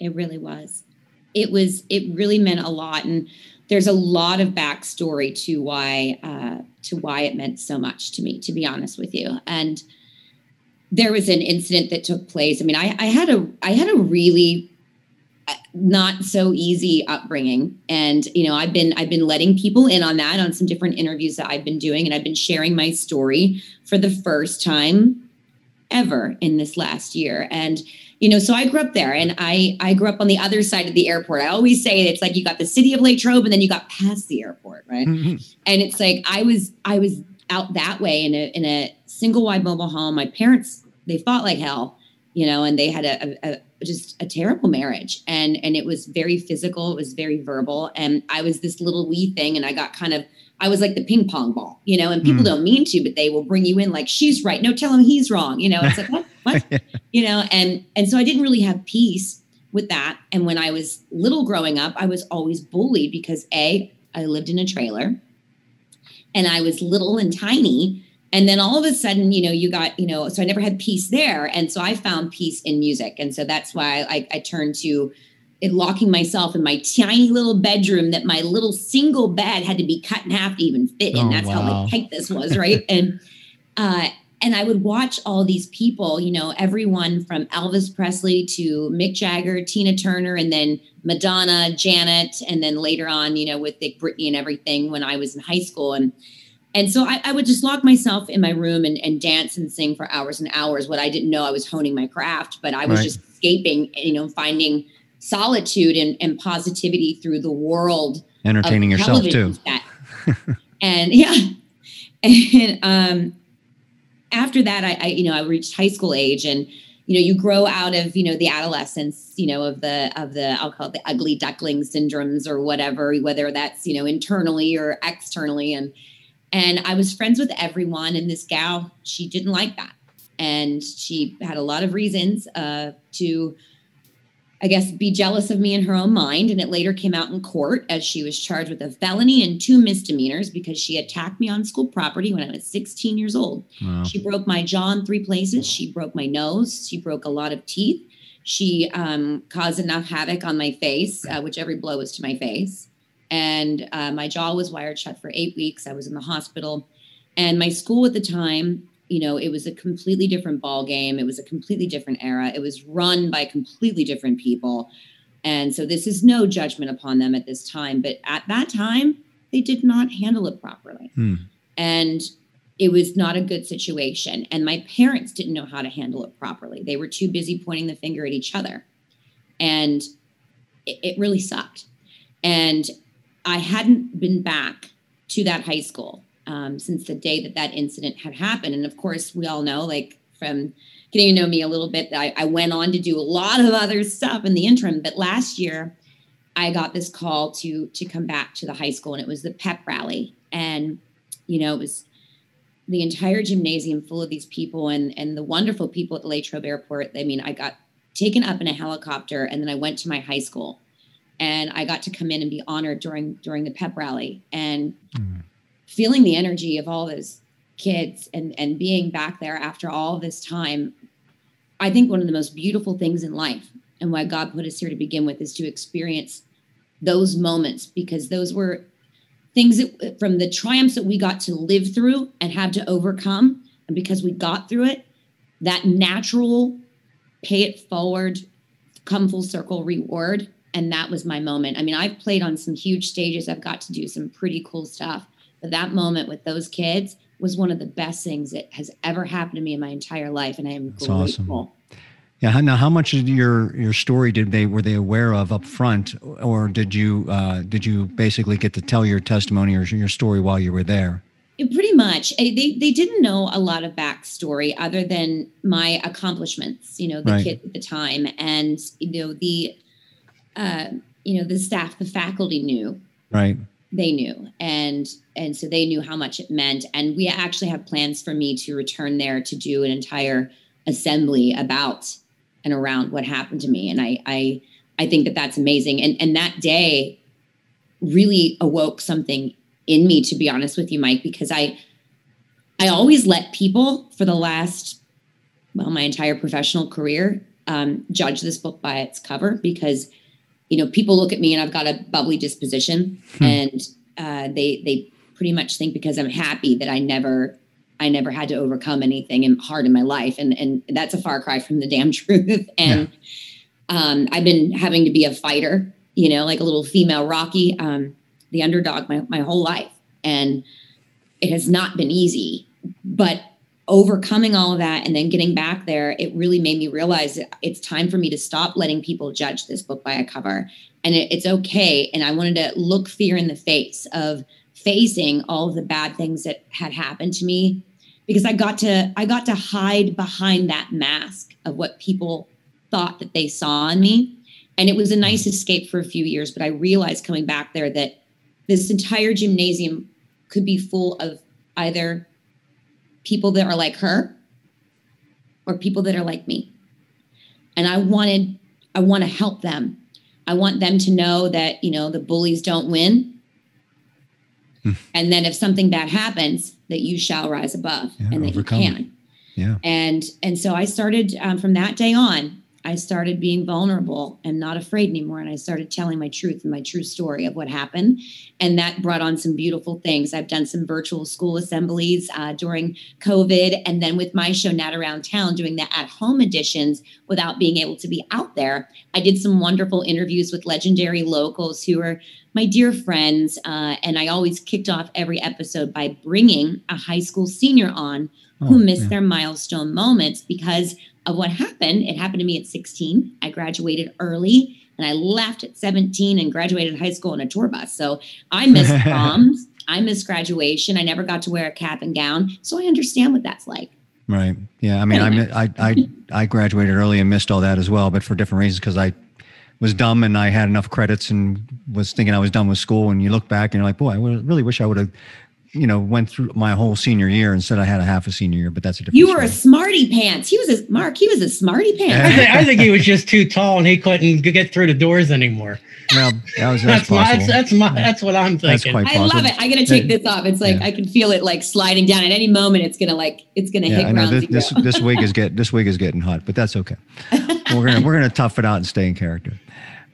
[SPEAKER 4] It really was. It was. It really meant a lot, and there's a lot of backstory to why uh, to why it meant so much to me. To be honest with you, and there was an incident that took place. I mean, I, I had a I had a really uh, not so easy upbringing, and you know, I've been I've been letting people in on that on some different interviews that I've been doing, and I've been sharing my story for the first time ever in this last year, and you know so i grew up there and i i grew up on the other side of the airport. I always say it's like you got the city of latrobe and then you got past the airport right? Mm-hmm. And it's like i was i was out that way in a in a single wide mobile home. My parents they fought like hell you know and they had a, a, a just a terrible marriage. And and it was very physical it was very verbal. And i was this little wee thing and i got kind of I was like the ping pong ball, you know, and people
[SPEAKER 1] Mm.
[SPEAKER 4] don't mean to, but they will bring you in like she's right. No, tell him he's wrong. You know, it's like what, what? [LAUGHS] you know, and and so I didn't really have peace with that. And when I was little growing up, I was always bullied because a I lived in a trailer, and I was little and tiny. And then all of a sudden, you know, you got, you know, so I never had peace there. And so I found peace in music. And so that's why I, I turned to it, locking myself in my tiny little bedroom that my little single bed had to be cut in half to even fit in.
[SPEAKER 1] Oh,
[SPEAKER 4] that's how
[SPEAKER 1] wow.
[SPEAKER 4] like tight this was, [LAUGHS] right? and uh and I would watch all these people, you know, everyone from Elvis Presley to Mick Jagger, Tina Turner, and then Madonna, Janet, and then later on, you know, with Dick Britney and everything when I was in high school. And and so I, I would just lock myself in my room and, and dance and sing for hours and hours. What I didn't know, I was honing my craft, but I was
[SPEAKER 1] Right.
[SPEAKER 4] just escaping, you know, finding solitude and, and positivity through the world
[SPEAKER 1] Entertaining yourself too.
[SPEAKER 4] and [LAUGHS] yeah, and um, after that, I, I, you know, I reached high school age and, you know, you grow out of, you know, the adolescence, you know, of the, of the, I'll call it the ugly duckling syndromes or whatever, whether that's, you know, internally or externally. And, and I was friends with everyone. And this gal, she didn't like that. And she had a lot of reasons uh, to, I guess, be jealous of me in her own mind. And it later came out in court as she was charged with a felony and two misdemeanors because she attacked me on school property when I was 16 years old. Wow. She broke my jaw in three places. She broke my nose. She broke a lot of teeth. She um, caused enough havoc on my face, uh, which every blow was to my face. And uh, my jaw was wired shut for eight weeks. I was in the hospital. And my school at the time you know it was a completely different ball game it was a completely different era. It was run by completely different people. And so this is no judgment upon them at this time but at that time they did not handle it properly. Hmm. and it was not a good situation. And my parents didn't know how to handle it properly. They were too busy pointing the finger at each other. And it, it really sucked. And i hadn't been back to that high school um, since the day that that incident had happened. And of course, we all know, like from getting to know me a little bit, I, I went on to do a lot of other stuff in the interim. But last year, I got this call to to come back to the high school, and it was the pep rally, and you know, it was the entire gymnasium full of these people and and the wonderful people at the Latrobe Airport. I mean, I got taken up in a helicopter, and then I went to my high school, and I got to come in and be honored during during the pep rally, and. Mm feeling the energy of all those kids and and being back there after all this time i think one of the most beautiful things in life and why god put us here to begin with is to experience those moments because those were things that, from the triumphs that we got to live through and have to overcome and because we got through it that natural pay it forward come full circle reward and that was my moment. I mean i've played on some huge stages. I've got to do some pretty cool stuff but that moment with those kids was one of the best things that has ever happened to me in my entire life, and I am That's grateful. Awesome.
[SPEAKER 1] Yeah. Now, how much of your your story did they were they aware of up front, or did you uh, did you basically get to tell your testimony or your story while you were there?
[SPEAKER 4] Pretty much. They they didn't know a lot of backstory other than my accomplishments. You know, the right. kids at the time, and you know the uh, you know the staff, the faculty knew.
[SPEAKER 1] Right
[SPEAKER 4] they knew and and so they knew how much it meant. And we actually have plans for me to return there to do an entire assembly about and around what happened to me. And i i i think that that's amazing. And and that day really awoke something in me to be honest with you mike because i i always let people for the last well my entire professional career um, judge this book by its cover because you know, people look at me and I've got a bubbly disposition, hmm. and uh, they they pretty much think because I'm happy that I never I never had to overcome anything and hard in my life, and and that's a far cry from the damn [LAUGHS] truth. and yeah. um, I've been having to be a fighter, you know, like a little female Rocky, um, the underdog, my my whole life, and it has not been easy. But overcoming all of that and then getting back there, it really made me realize it's time for me to stop letting people judge this book by a cover. And it, it's okay. And I wanted to look fear in the face of facing all of the bad things that had happened to me because I got to I got to hide behind that mask of what people thought that they saw in me. And it was a nice escape for a few years, but I realized coming back there that this entire gymnasium could be full of either people that are like her or people that are like me. And I wanted, I want to help them. I want them to know that, you know, the bullies don't win. Hmm. And then if something bad happens, that you shall rise above yeah, and that overcome. you can.
[SPEAKER 1] Yeah.
[SPEAKER 4] And and so I started um, from that day on. I started being vulnerable and not afraid anymore. And I started telling my truth and my true story of what happened. And that brought on some beautiful things. I've done some virtual school assemblies uh, during COVID. And then with my show, Nat Around Town, doing the at home editions without being able to be out there, I did some wonderful interviews with legendary locals who are my dear friends. Uh, and I always kicked off every episode by bringing a high school senior on who oh, missed yeah. their milestone moments because of what happened. It happened to me at 16. I graduated early and I left at 17 and graduated high school in a tour bus. So I [LAUGHS] missed proms. I missed graduation. I never got to wear a cap and gown. So I understand what that's like.
[SPEAKER 1] Right. Yeah. I mean, I, I, I, I graduated early and missed all that as well, but for different reasons because I was dumb and I had enough credits and was thinking I was done with school. And you look back and you're like, boy, I really wish I would have, you know, went through my whole senior year and said I had a half a senior year. But that's a different.
[SPEAKER 4] You were a
[SPEAKER 1] story.
[SPEAKER 4] smarty pants. He was a Mark. He was a smarty
[SPEAKER 3] I
[SPEAKER 4] pants.
[SPEAKER 3] think, I think he [LAUGHS] was just too tall and he couldn't get through the doors anymore.
[SPEAKER 1] Well, that was that's,
[SPEAKER 3] That's, my, that's, that's my that's what I'm
[SPEAKER 1] That's
[SPEAKER 3] thinking.
[SPEAKER 1] quite
[SPEAKER 4] I love it. I gotta take this off. It's like
[SPEAKER 1] Yeah.
[SPEAKER 4] I can feel it like sliding down at any moment. It's gonna like it's gonna
[SPEAKER 1] Yeah,
[SPEAKER 4] hit
[SPEAKER 1] I know this, this this week is [LAUGHS] get this week is getting hot, but that's okay. we're gonna we're gonna tough it out and stay in character.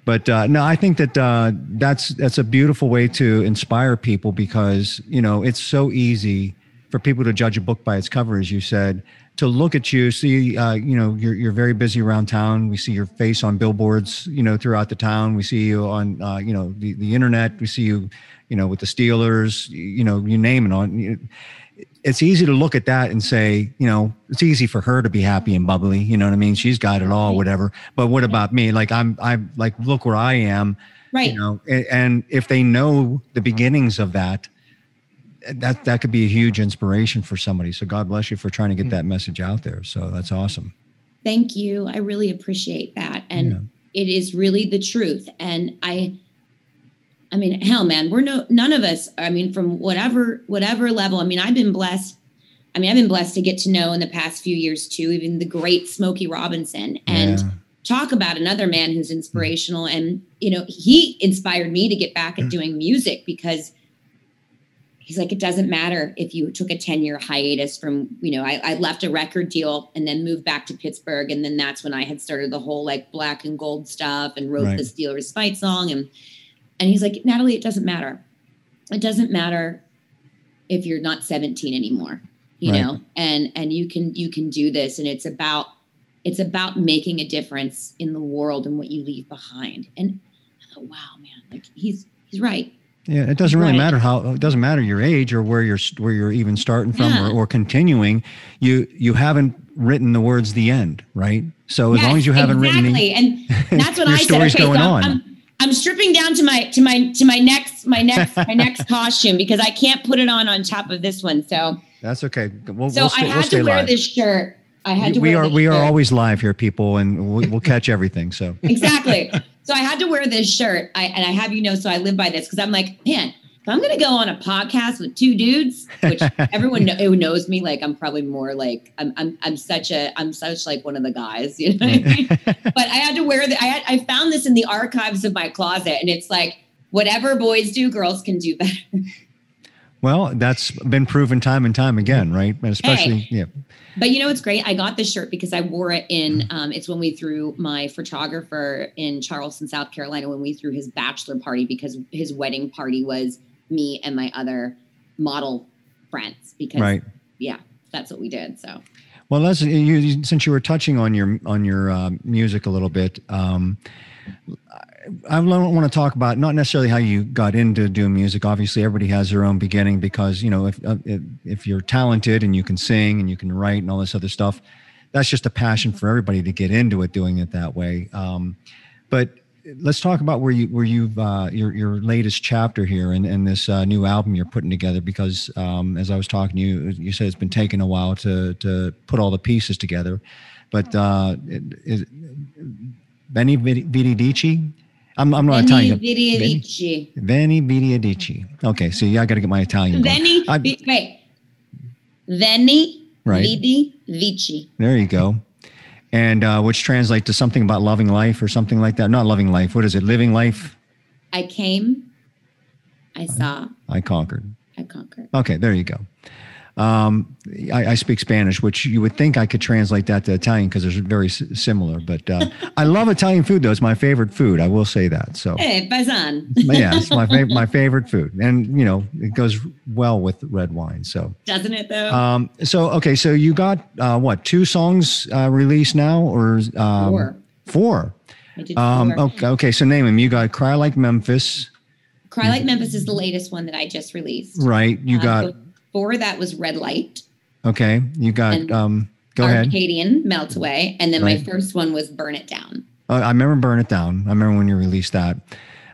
[SPEAKER 1] But uh, no, I think that uh, that's that's a beautiful way to inspire people because you know it's so easy for people to judge a book by its cover, as you said. To look at you, see, uh, you know, you're you're very busy around town. We see your face on billboards, you know, throughout the town. We see you on, uh, you know, the, the internet. We see you, you know, with the Steelers. You know, you name it on. You, it's easy to look at that and say, you know, it's easy for her to be happy and bubbly. You know what I mean? She's got it all, whatever. But what about me? Like I'm, I'm like, look where I am.
[SPEAKER 4] right.
[SPEAKER 1] You know, and, and if they know the beginnings of that, that that could be a huge inspiration for somebody. So God bless you for trying to get mm. that message out there. So that's awesome.
[SPEAKER 4] Thank you. I really appreciate that. And it is really the truth. And I I mean, hell man, we're no none of us, I mean, from whatever whatever level. I mean, I've been blessed. I mean, I've been blessed to get to know in the past few years too, even the great Smokey Robinson. And
[SPEAKER 1] Yeah.
[SPEAKER 4] talk about another man who's inspirational. And, you know, he inspired me to get back at mm. doing music because he's like, it doesn't matter if you took a 10 year hiatus from, you know, I, I left a record deal and then moved back to Pittsburgh. And then that's when I had started the whole like black and gold stuff and wrote
[SPEAKER 1] Right.
[SPEAKER 4] the Steelers fight song. And, and he's like, Natalie, it doesn't matter. It doesn't matter if you're not 17 anymore, you
[SPEAKER 1] Right.
[SPEAKER 4] know, and, and you can, you can do this. And it's about, it's about making a difference in the world and what you leave behind. And I thought, wow, man, like he's, he's right.
[SPEAKER 1] Yeah, it doesn't really
[SPEAKER 4] Right.
[SPEAKER 1] matter how it doesn't matter your age or where you're where you're even starting from
[SPEAKER 4] Yeah.
[SPEAKER 1] or, or continuing. You you haven't written the words the end, right? So as long as you haven't written
[SPEAKER 4] exactly.
[SPEAKER 1] the
[SPEAKER 4] and that's what [LAUGHS]
[SPEAKER 1] Your
[SPEAKER 4] I said.
[SPEAKER 1] story's
[SPEAKER 4] Okay,
[SPEAKER 1] going
[SPEAKER 4] so
[SPEAKER 1] on.
[SPEAKER 4] I'm, I'm I'm stripping down to my to my to my next my next my [LAUGHS] next costume because I can't put it on on top of this one. So
[SPEAKER 1] that's okay. We'll,
[SPEAKER 4] so
[SPEAKER 1] we'll stay,
[SPEAKER 4] I
[SPEAKER 1] we'll stay
[SPEAKER 4] to wear
[SPEAKER 1] live.
[SPEAKER 4] this shirt. I had to
[SPEAKER 1] we
[SPEAKER 4] wear
[SPEAKER 1] are
[SPEAKER 4] this
[SPEAKER 1] we are
[SPEAKER 4] shirt.
[SPEAKER 1] always live here, people, and we, we'll catch everything. So
[SPEAKER 4] exactly. [LAUGHS] So I had to wear this shirt. I and I have you know, so I live by this because I'm like, man, I'm gonna go on a podcast with two dudes, which [LAUGHS] everyone know, who knows me, like I'm probably more like I'm I'm I'm such a I'm such like one of the guys, you know what I mean? [LAUGHS] but I had to wear the I had I found this in the archives of my closet, and it's like whatever boys do, girls can do better.
[SPEAKER 1] well, that's been proven time and time again, right? And especially yeah.
[SPEAKER 4] But you know what's great? I got this shirt because I wore it in. Um, it's when we threw my photographer in Charleston, South Carolina, when we threw his bachelor party because his wedding party was me and my other model friends. Because
[SPEAKER 1] Right.
[SPEAKER 4] yeah, that's what we did. So
[SPEAKER 1] Well, let's you, since you were touching on your on your uh, music a little bit. Um, I, I want to talk about not necessarily how you got into doing music. Obviously, everybody has their own beginning because you know if uh, if, if you're talented and you can sing and you can write and all this other stuff, that's just a passion for everybody to get into it, doing it that way. Um, but let's talk about where you where you've uh, your your latest chapter here and and this uh, new album you're putting together because um, as I was talking to you, you said it's been taking a while to to put all the pieces together, but uh, it, it, Benny I'm I'm not
[SPEAKER 4] Benny
[SPEAKER 1] Italian.
[SPEAKER 4] Vidivici.
[SPEAKER 1] Benny Dici. Okay, so yeah, I got to get my Italian.
[SPEAKER 4] Venni.
[SPEAKER 1] I-
[SPEAKER 4] wait. Venni
[SPEAKER 1] Right.
[SPEAKER 4] Vidi Vici.
[SPEAKER 1] There you go. And uh, which translates to something about loving life or something like that. Not loving life. What is it? Living life.
[SPEAKER 4] I came. I saw.
[SPEAKER 1] I conquered.
[SPEAKER 4] I conquered.
[SPEAKER 1] Okay, there you go. Um, I, I speak Spanish, which you would think I could translate that to Italian because they're very s- similar. But uh, [LAUGHS] I love Italian food, though. It's my favorite food. I will say that. So,
[SPEAKER 4] Hey, Paisan.
[SPEAKER 1] yeah, it's my favorite [LAUGHS] my favorite food, and you know it goes well with red wine. So,
[SPEAKER 4] Doesn't it though?
[SPEAKER 1] um, so okay, so you got uh, what two songs uh, released now, or um,
[SPEAKER 4] Four.
[SPEAKER 1] Four.
[SPEAKER 4] I did
[SPEAKER 1] Um,
[SPEAKER 4] four.
[SPEAKER 1] okay, okay, so name them. You got "Cry Like Memphis,"
[SPEAKER 4] Cry Like Memphis is the latest one that I just released.
[SPEAKER 1] right? You
[SPEAKER 4] Uh,
[SPEAKER 1] got
[SPEAKER 4] before that was Red Light,
[SPEAKER 1] okay. You got um. Go ahead.
[SPEAKER 4] Arcadian, Melt Away, and then
[SPEAKER 1] Right.
[SPEAKER 4] my first one was Burn It Down.
[SPEAKER 1] Uh, I remember Burn It Down. I remember when you released that.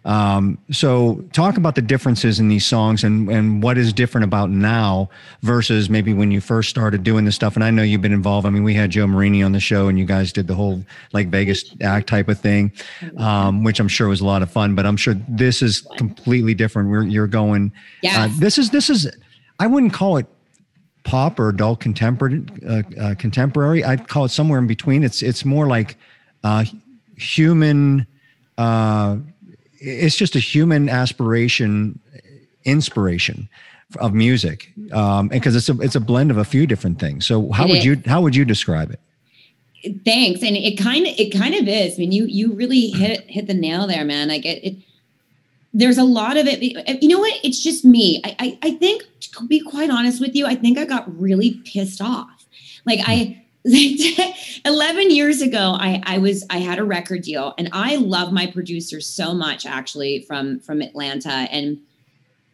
[SPEAKER 1] Um, so talk about the differences in these songs and, and what is different about now versus maybe when you first started doing this stuff. And I know you've been involved. I mean, we had Joe Marini on the show and you guys did the whole like Vegas act type of thing, um, which I'm sure was a lot of fun, but I'm sure this is completely different. We're, you're going, uh, this is, this is, I wouldn't call it pop or adult contemporary, uh, uh, contemporary. I'd call it somewhere in between. It's, it's more like, uh, human, uh, it's just a human aspiration, inspiration of music, um, and because it's a it's a blend of a few different things. So how it would is. you how would you describe it?
[SPEAKER 4] Thanks, and it kind of it kind of is. I mean, you you really hit hit the nail there, man. Like it, it there's a lot of it. Uh, you know what? It's just me. I, I, I think, to be quite honest with you, I think I got really pissed off. Like I, hmm. [LAUGHS] 11 years ago I, I was i had a record deal and i love my producers so much actually from from atlanta and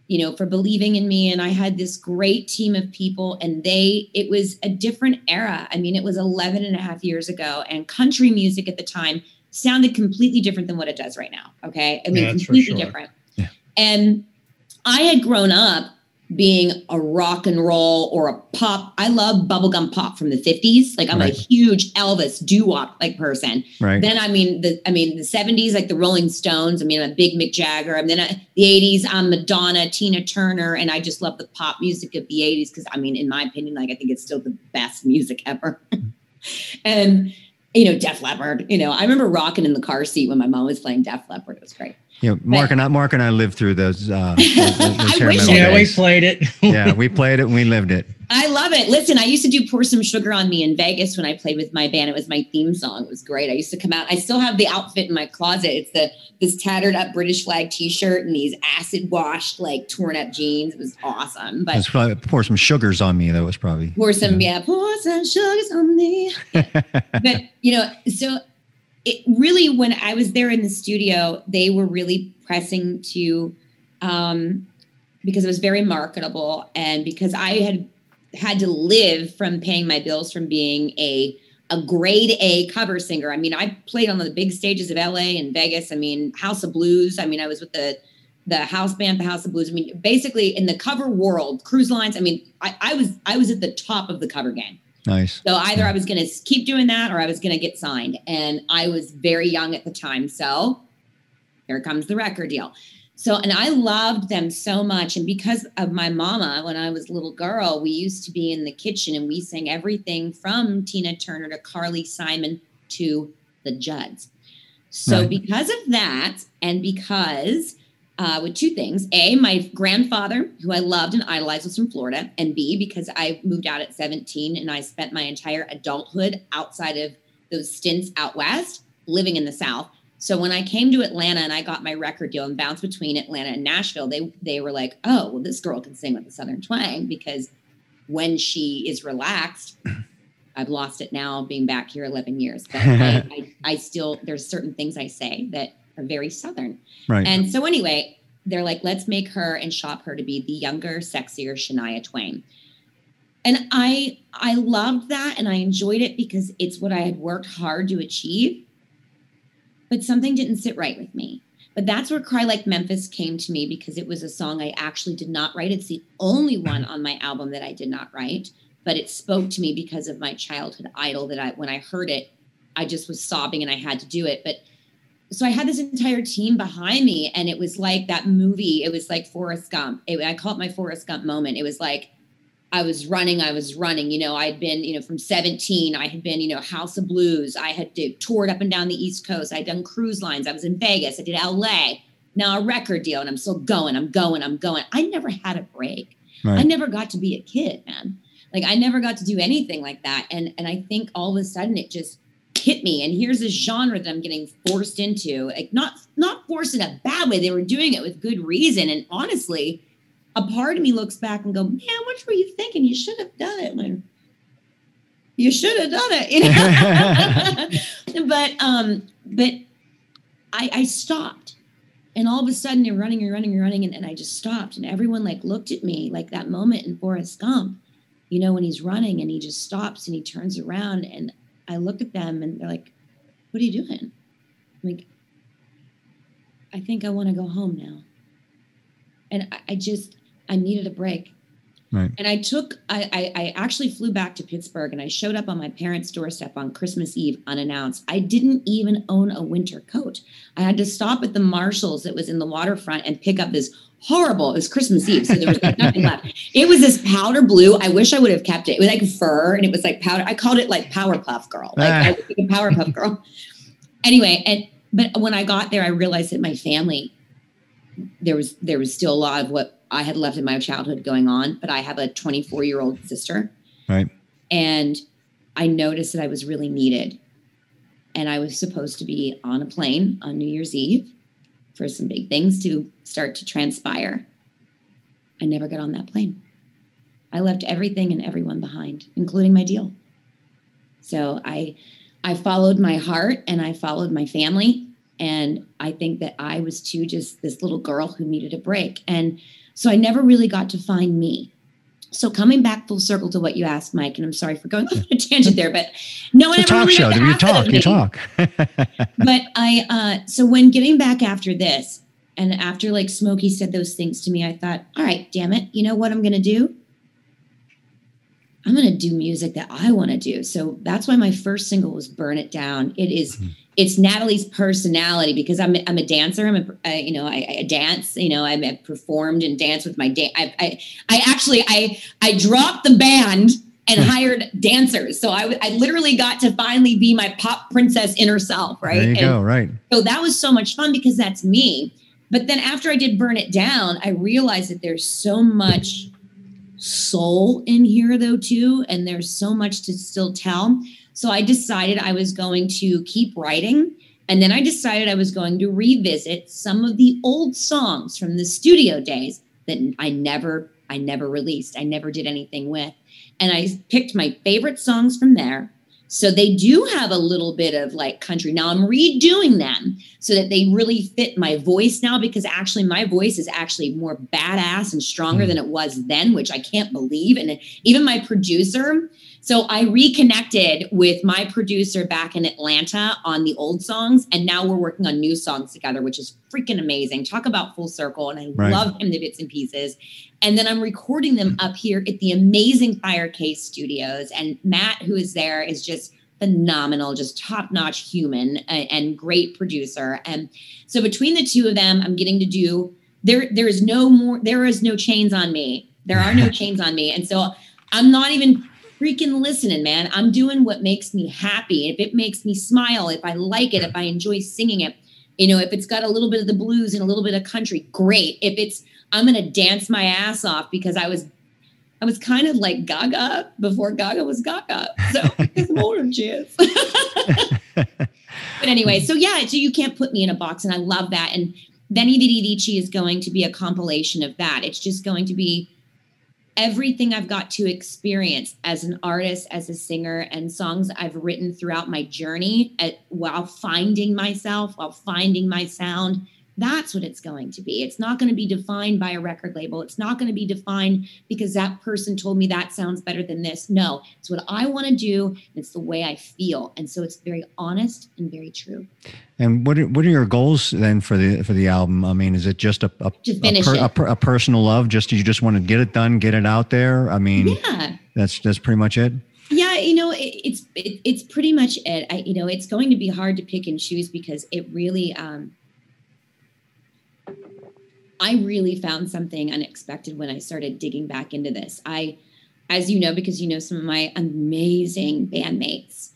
[SPEAKER 4] you know for believing in me and i had this great team of people and they it was a different era i mean it was 11 and a half years ago and country music at the time sounded completely different than what it does right now okay i mean yeah, completely sure. different yeah. and i had grown up being a rock and roll or a pop. I love bubblegum pop from the 50s. Like I'm right. a huge Elvis doo-wop like person.
[SPEAKER 1] Right.
[SPEAKER 4] Then I mean the I mean the 70s like the Rolling Stones. I mean I'm a big Mick Jagger. And then I, the 80s I'm Madonna, Tina Turner and I just love the pop music of the 80s cuz I mean in my opinion like I think it's still the best music ever. [LAUGHS] and you know Def Leppard, you know, I remember rocking in the car seat when my mom was playing Def Leppard. It was great.
[SPEAKER 1] You know, Mark but, and I, Mark and I lived through those. Uh, [LAUGHS] those, those
[SPEAKER 3] I wish yeah, we played it.
[SPEAKER 1] yeah, we played it and we lived it.
[SPEAKER 4] I love it. Listen, I used to do "Pour Some Sugar on Me" in Vegas when I played with my band. It was my theme song. It was great. I used to come out. I still have the outfit in my closet. It's the this tattered up British flag T-shirt and these acid washed, like torn up jeans. It was awesome. But
[SPEAKER 1] probably pour some sugars on me. That was probably
[SPEAKER 4] pour some yeah, yeah pour some sugars on me. [LAUGHS] but you know, so it really when I was there in the studio, they were really pressing to um, because it was very marketable and because I had had to live from paying my bills from being a a grade A cover singer. I mean, I played on the big stages of LA and Vegas. I mean, House of Blues. I mean, I was with the the house band, the House of Blues. I mean, basically in the cover world, cruise lines. I mean, I, I was I was at the top of the cover game.
[SPEAKER 1] Nice.
[SPEAKER 4] So either I was going to keep doing that or I was going to get signed. And I was very young at the time. So here comes the record deal. So, and I loved them so much. And because of my mama, when I was a little girl, we used to be in the kitchen and we sang everything from Tina Turner to Carly Simon to the Judds. So, right. because of that, and because uh, with two things. A, my grandfather, who I loved and idolized, was from Florida. And B, because I moved out at 17 and I spent my entire adulthood outside of those stints out west, living in the South. So when I came to Atlanta and I got my record deal and bounced between Atlanta and Nashville, they they were like, "Oh, well, this girl can sing with the Southern twang because when she is relaxed, [CLEARS THROAT] I've lost it now, being back here 11 years, [LAUGHS] but I, I, I still there's certain things I say that very Southern.
[SPEAKER 1] Right.
[SPEAKER 4] And so anyway, they're like, let's make her and shop her to be the younger, sexier Shania Twain. And I I loved that and I enjoyed it because it's what I had worked hard to achieve. But something didn't sit right with me. But that's where Cry Like Memphis came to me because it was a song I actually did not write. It's the only mm-hmm. one on my album that I did not write, but it spoke to me because of my childhood idol that I when I heard it, I just was sobbing and I had to do it. But so I had this entire team behind me, and it was like that movie. It was like Forrest Gump. It, I call it my Forrest Gump moment. It was like I was running, I was running. You know, I had been, you know, from 17, I had been, you know, House of Blues. I had toured up and down the East Coast. I had done cruise lines. I was in Vegas. I did LA. Now a record deal, and I'm still going. I'm going. I'm going. I never had a break. Right. I never got to be a kid, man. Like I never got to do anything like that. And and I think all of a sudden it just hit me and here's a genre that i'm getting forced into like not not forced in a bad way they were doing it with good reason and honestly a part of me looks back and go man what were you thinking you should have done it like, you should have done it you know? [LAUGHS] but um but i i stopped and all of a sudden you're running you're running you're running and, and i just stopped and everyone like looked at me like that moment in forrest gump you know when he's running and he just stops and he turns around and I look at them and they're like, what are you doing? I'm like, I think I want to go home now. And I, I just, I needed a break.
[SPEAKER 1] Right.
[SPEAKER 4] And I took, I, I, I actually flew back to Pittsburgh and I showed up on my parents' doorstep on Christmas Eve unannounced. I didn't even own a winter coat. I had to stop at the Marshalls that was in the waterfront and pick up this horrible. It was Christmas Eve, so there was like nothing left. It was this powder blue. I wish I would have kept it. It was like fur, and it was like powder. I called it like Powerpuff Girl, like I ah. was like a Powerpuff Girl. Anyway, and but when I got there, I realized that my family there was there was still a lot of what I had left in my childhood going on. But I have a 24 year old sister,
[SPEAKER 1] Right.
[SPEAKER 4] and I noticed that I was really needed. And I was supposed to be on a plane on New Year's Eve for some big things to start to transpire. I never got on that plane. I left everything and everyone behind, including my deal. So I I followed my heart and I followed my family. And I think that I was too just this little girl who needed a break. And so I never really got to find me. So coming back full circle to what you asked, Mike, and I'm sorry for going [LAUGHS] on a tangent there, but no one
[SPEAKER 1] It's a
[SPEAKER 4] ever
[SPEAKER 1] talk show. You talk. You talk. [LAUGHS]
[SPEAKER 4] but I uh so when getting back after this and after like Smokey said those things to me, I thought, all right, damn it, you know what I'm gonna do? I'm gonna do music that I want to do. So that's why my first single was "Burn It Down." It is- mm-hmm. it's Natalie's personality because I'm I'm a dancer. I'm a I, you know I, I dance. You know I've performed and danced with my dance. I, I I actually I I dropped the band and hmm. hired dancers. So I, I literally got to finally be my pop princess inner self. Right.
[SPEAKER 1] There you
[SPEAKER 4] And-
[SPEAKER 1] go. Right.
[SPEAKER 4] so that was so much fun because that's me. But then after I did Burn It Down, I realized that there's so much soul in here, though, too. And there's so much to still tell. So I decided I was going to keep writing. And then I decided I was going to revisit some of the old songs from the studio days that I never, I never released. I never did anything with. And I picked my favorite songs from there. So they do have a little bit of like country. Now I'm redoing them so that they really fit my voice now because actually my voice is actually more badass and stronger
[SPEAKER 1] Mm.
[SPEAKER 4] than it was then, which I can't believe. And even my producer. So I reconnected with my producer back in Atlanta on the old songs, and now we're working on new songs together, which is freaking amazing. Talk about full circle, and I
[SPEAKER 1] Right.
[SPEAKER 4] love him to bits and pieces. And then I'm recording them up here at the amazing Firecase Studios, and Matt, who is there, is just phenomenal, just top notch human and, and great producer. And so between the two of them, I'm getting to do there. There is no more. There is no chains on me. There are no [LAUGHS] chains on me, and so I'm not even freaking listening, man. I'm doing what makes me happy. If it makes me smile, if I like it, if I enjoy singing it, you know, if it's got a little bit of the blues and a little bit of country, great. If it's I'm gonna dance my ass off because I was I was kind of like Gaga before Gaga was Gaga. So [LAUGHS] it's more cheers. but anyway, so yeah, so you can't put me in a box, and I love that. And Veni Vidi Vici is going to be a compilation of that. It's just going to be everything I've got to experience as an artist, as a singer, and songs I've written throughout my journey at, while finding myself, while finding my sound. That's what it's going to be. It's not going to be defined by a record label. It's not going to be defined because that person told me that sounds better than this. No, it's what I want to do. And it's the way I feel. And so it's very honest and very true.
[SPEAKER 1] And what are, what are your goals then for the for the album? I mean, is it just a a, a, per- a, per- a personal love? Just you just want to get it done, get it out there? I mean,
[SPEAKER 4] Yeah.
[SPEAKER 1] that's that's pretty much it.
[SPEAKER 4] Yeah, you know, it, it's it, it's pretty much it. I, you know, it's going to be hard to pick and choose because it really, um, I really found something unexpected when I started digging back into this. I, as you know, because you know some of my amazing bandmates,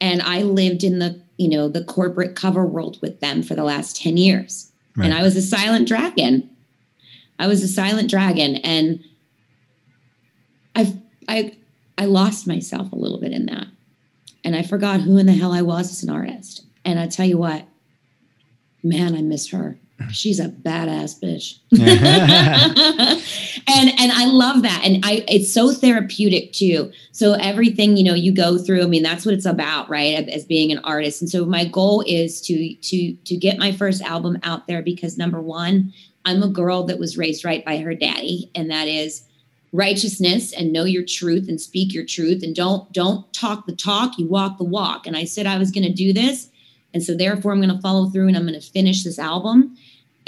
[SPEAKER 4] and I lived in the you know the corporate cover world with them for the last ten years, and I was a silent dragon. I was a silent dragon, and I I I lost myself a little bit in that. And I forgot who in the hell I was as an artist. And I tell you what, man, I miss her. She's a badass bitch. [LAUGHS] and and I love that. And I it's so therapeutic too. So everything, you know, you go through, I mean, that's what it's about, right? As being an artist. And so my goal is to to to get my first album out there because number one, I'm a girl that was raised right by her daddy, and that is righteousness and know your truth and speak your truth and don't don't talk the talk you walk the walk and i said i was going to do this and so therefore i'm going to follow through and i'm going to finish this album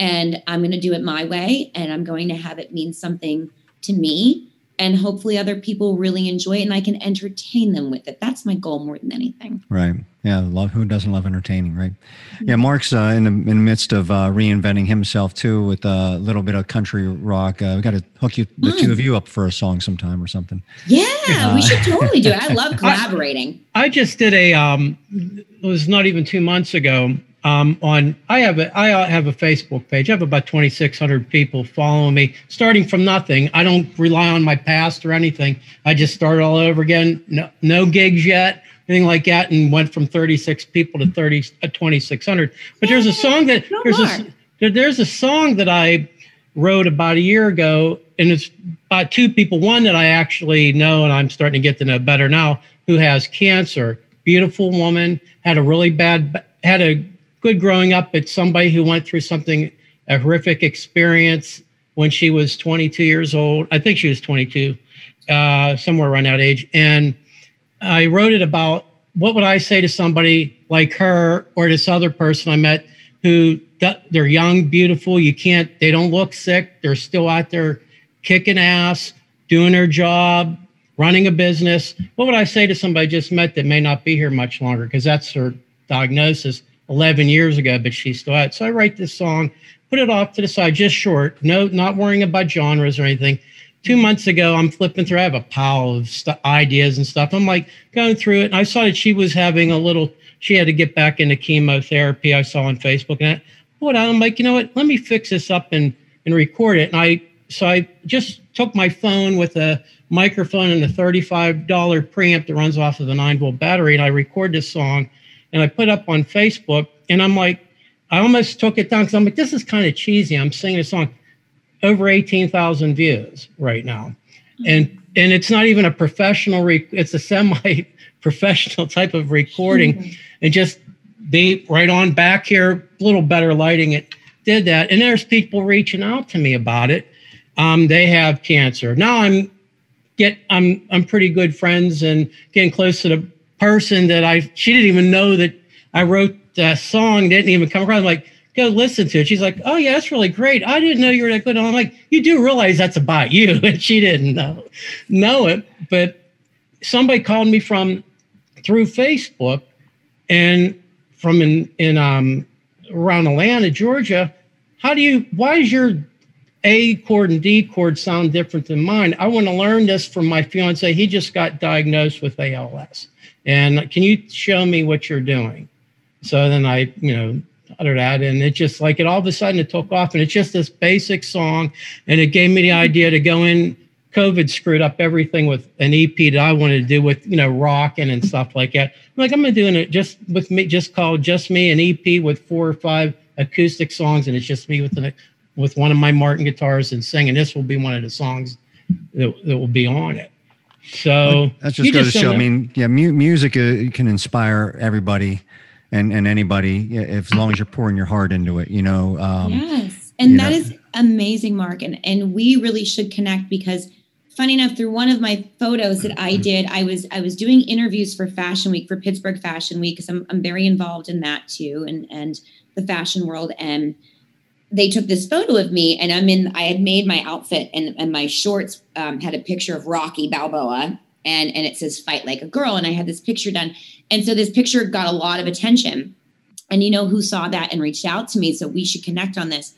[SPEAKER 4] and I'm going to do it my way and I'm going to have it mean something to me and hopefully other people really enjoy it and I can entertain them with it. That's my goal more than anything.
[SPEAKER 1] Right. Yeah. Love, who doesn't love entertaining, right? Yeah. Mark's uh, in, the, in the midst of uh, reinventing himself too with a little bit of country rock. Uh, we got to hook you, the mm. two of you up for a song sometime or something.
[SPEAKER 4] Yeah. Uh, we should totally do it. I love [LAUGHS] collaborating.
[SPEAKER 3] I, I just did a, um, it was not even two months ago um, on I have a I have a Facebook page. I have about 2,600 people following me, starting from nothing. I don't rely on my past or anything. I just started all over again. No, no gigs yet, anything like that, and went from 36 people to 30 uh, 2,600. But there's a song that no there's a there's a song that I wrote about a year ago, and it's about two people. One that I actually know, and I'm starting to get to know better now, who has cancer. Beautiful woman, had a really bad had a good growing up, but somebody who went through something, a horrific experience when she was 22 years old. I think she was 22, uh, somewhere around that age. And I wrote it about what would I say to somebody like her or this other person I met who they're young, beautiful. You can't, they don't look sick. They're still out there kicking ass, doing their job, running a business. What would I say to somebody I just met that may not be here much longer? Because that's her diagnosis. 11 years ago, but she's still out. So I write this song, put it off to the side, just short, no, not worrying about genres or anything. Two months ago, I'm flipping through. I have a pile of st- ideas and stuff. I'm like going through it, and I saw that she was having a little. She had to get back into chemotherapy. I saw on Facebook, and I, what I'm like, you know what? Let me fix this up and and record it. And I so I just took my phone with a microphone and a $35 preamp that runs off of a nine volt battery, and I record this song and I put up on Facebook, and I'm like, I almost took it down because I'm like, this is kind of cheesy. I'm singing a song, over 18,000 views right now, and and it's not even a professional. It's a semi-professional [LAUGHS] type of recording, mm-hmm. and just be right on back here, a little better lighting. It did that, and there's people reaching out to me about it. Um, they have cancer now. I'm get I'm I'm pretty good friends and getting close to the person that I she didn't even know that I wrote that song, didn't even come across. I'm like, go listen to it. She's like, oh yeah, that's really great. I didn't know you were that good. And I'm like, you do realize that's about you, [LAUGHS] and she didn't know know it. But somebody called me from through Facebook, and from in in um around Atlanta, Georgia. How do you? Why does your a chord and D chord sound different than mine? I want to learn this from my fiance. He just got diagnosed with ALS. And can you show me what you're doing? So then I, you know, uttered that, and it just like it all of a sudden it took off, and it's just this basic song, and it gave me the idea to go in. COVID screwed up everything with an EP that I wanted to do with you know rocking and stuff like that. I'm like I'm gonna do it uh, just with me, just called just me an EP with four or five acoustic songs, and it's just me with the with one of my Martin guitars and singing. This will be one of the songs that, that will be on it. So
[SPEAKER 1] that's just goes to show. I mean, yeah, mu- music uh, can inspire everybody and and anybody if as long as you're pouring your heart into it. You know.
[SPEAKER 4] Um, yes, and that know. is amazing, Mark. And and we really should connect because, funny enough, through one of my photos that I did, I was I was doing interviews for Fashion Week for Pittsburgh Fashion Week because I'm I'm very involved in that too, and and the fashion world and they took this photo of me and I'm in, I had made my outfit and, and my shorts um, had a picture of Rocky Balboa and, and it says fight like a girl. And I had this picture done. And so this picture got a lot of attention. And you know who saw that and reached out to me? So we should connect on this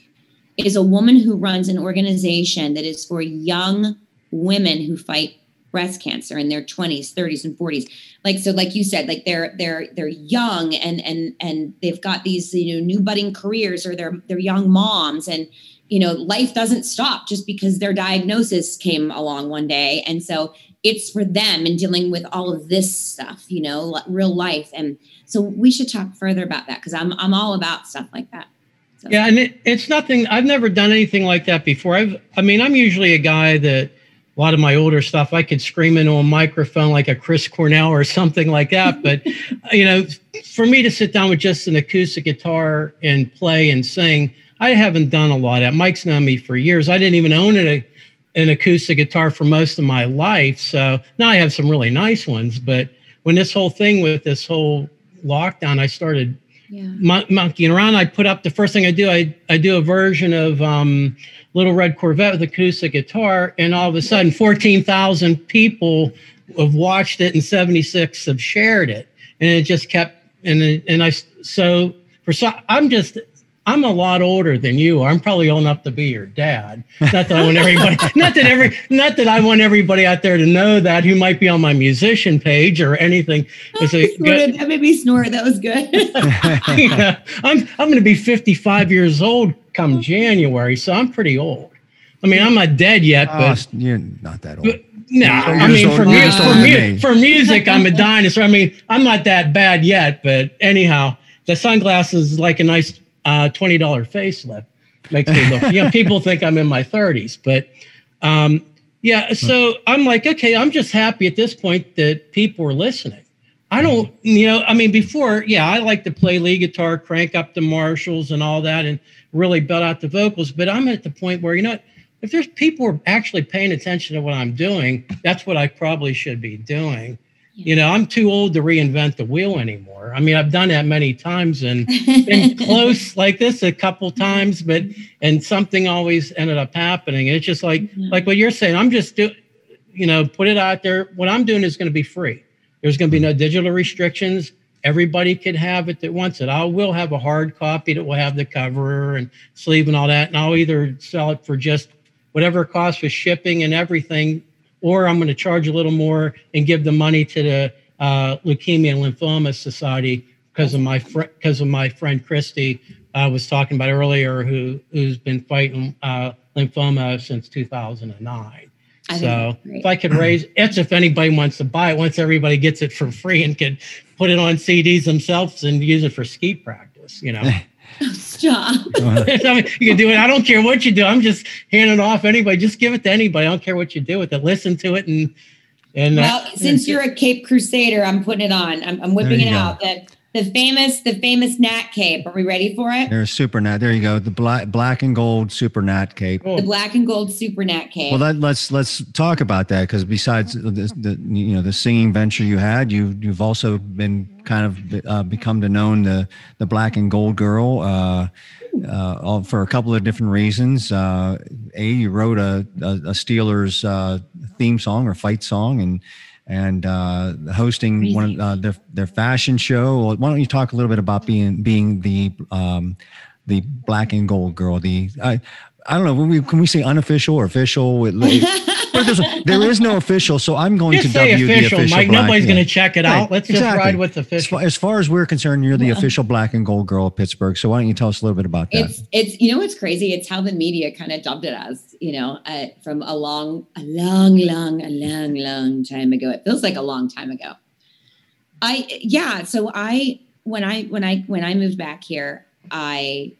[SPEAKER 4] is a woman who runs an organization that is for young women who fight breast cancer in their 20s 30s and 40s like so like you said like they're they're they're young and and and they've got these you know new budding careers or they're they're young moms and you know life doesn't stop just because their diagnosis came along one day. And so it's for them and dealing with all of this stuff you know real life. And so we should talk further about that because i'm i'm all about stuff like that.
[SPEAKER 3] So. yeah and it, it's nothing i've never done anything like that before. I've i mean i'm usually a guy that a lot of my older stuff, I could scream into a microphone like a Chris Cornell or something like that. But, [LAUGHS] you know, for me to sit down with just an acoustic guitar and play and sing, I haven't done a lot of that. Mike's known me for years. I didn't even own an, an acoustic guitar for most of my life. So now I have some really nice ones. But when this whole thing with this whole lockdown, I started
[SPEAKER 4] Yeah.
[SPEAKER 3] mon- monkeying around. I put up the first thing I do. I I do a version of um, Little Red Corvette with acoustic guitar, and all of a sudden, fourteen thousand people have watched it, and seventy six have shared it, and it just kept. And and I so for so I'm just. I'm a lot older than you. are. I'm probably old enough to be your dad. Not that I want everybody. [LAUGHS] not that every. Not that I want everybody out there to know that who might be on my musician page or anything. [LAUGHS]
[SPEAKER 4] Snorted. That made me snort. That was good. [LAUGHS]
[SPEAKER 3] yeah, I'm I'm going to be 55 years old come January, so I'm pretty old. I mean, I'm not dead yet,
[SPEAKER 1] Oh,
[SPEAKER 3] but
[SPEAKER 1] you're not that old.
[SPEAKER 3] But- no,
[SPEAKER 1] You're
[SPEAKER 3] I mean for, mu- for, mu-
[SPEAKER 1] me.
[SPEAKER 3] for music, I'm a dinosaur. I mean, I'm not that bad yet, but anyhow, the sunglasses is like a nice uh, twenty dollar facelift. Makes me look. You know, [LAUGHS] people think I'm in my 30s, but um, yeah. So I'm like, okay, I'm just happy at this point that people are listening. I don't, you know, I mean, before, yeah, I like to play lead guitar, crank up the Marshalls and all that, and really belt out the vocals. But I'm at the point where, you know, if there's people are actually paying attention to what I'm doing, that's what I probably should be doing. You know, I'm too old to reinvent the wheel anymore. I mean, I've done that many times and been [LAUGHS] close like this a couple times, but and something always ended up happening. It's just like mm-hmm. like what you're saying. I'm just do, you know, put it out there. What I'm doing is going to be free. There's going to be no digital restrictions. Everybody could have it that wants it. I will have a hard copy that will have the cover and sleeve and all that, and I'll either sell it for just whatever it costs for shipping and everything, or I'm going to charge a little more and give the money to the uh, Leukemia and Lymphoma Society because of my because of my friend Christy I was talking about earlier, who who's been fighting uh, lymphoma since 2009.
[SPEAKER 4] I
[SPEAKER 3] So
[SPEAKER 4] that's
[SPEAKER 3] if I could raise, it's if anybody wants to buy it, once everybody gets it for free and can put it on CDs themselves and use it for ski practice, you know. [LAUGHS]
[SPEAKER 4] Stop. [LAUGHS] [LAUGHS]
[SPEAKER 3] I mean, you can do it. I don't care what you do. I'm just handing it off anybody. Just give it to anybody. I don't care what you do with it. Listen to it and and uh,
[SPEAKER 4] Well, since you're a Cape Crusader, I'm putting it on. I'm, I'm whipping it
[SPEAKER 1] go.
[SPEAKER 4] out. The, the famous, the famous Nat Cape. Are we ready for it?
[SPEAKER 1] There's super nat. There you go. The black black and gold super nat cape.
[SPEAKER 4] The black and gold Super Nat Cape.
[SPEAKER 1] Well, let, let's let's talk about that because besides the, the you know the singing venture you had, you you've also been kind of uh, become to known the the black and gold girl uh, uh, all, for a couple of different reasons. Uh, a, you wrote a a, a Steelers uh, theme song or fight song, and and uh, hosting one of uh, their their fashion show. Why don't you talk a little bit about being being the um, the black and gold girl? The I I don't know. When we, can we say unofficial or official? It- but there's a- there is no official, so I'm going
[SPEAKER 3] just
[SPEAKER 1] to
[SPEAKER 3] say
[SPEAKER 1] W
[SPEAKER 3] official,
[SPEAKER 1] the official.
[SPEAKER 3] Mike.
[SPEAKER 1] black,
[SPEAKER 3] Nobody's
[SPEAKER 1] yeah.
[SPEAKER 3] going to check it
[SPEAKER 1] Right,
[SPEAKER 3] out. Let's just ride with
[SPEAKER 1] As
[SPEAKER 3] official.
[SPEAKER 1] as far as we're concerned, you're the official black and gold girl of Pittsburgh. So why don't you tell us a little bit about that?
[SPEAKER 4] it's it's you know what's crazy it's how the media kind of dubbed it as you know uh, from a long a long long a long long time ago it feels like a long time ago i yeah so i when i when i when i moved back here i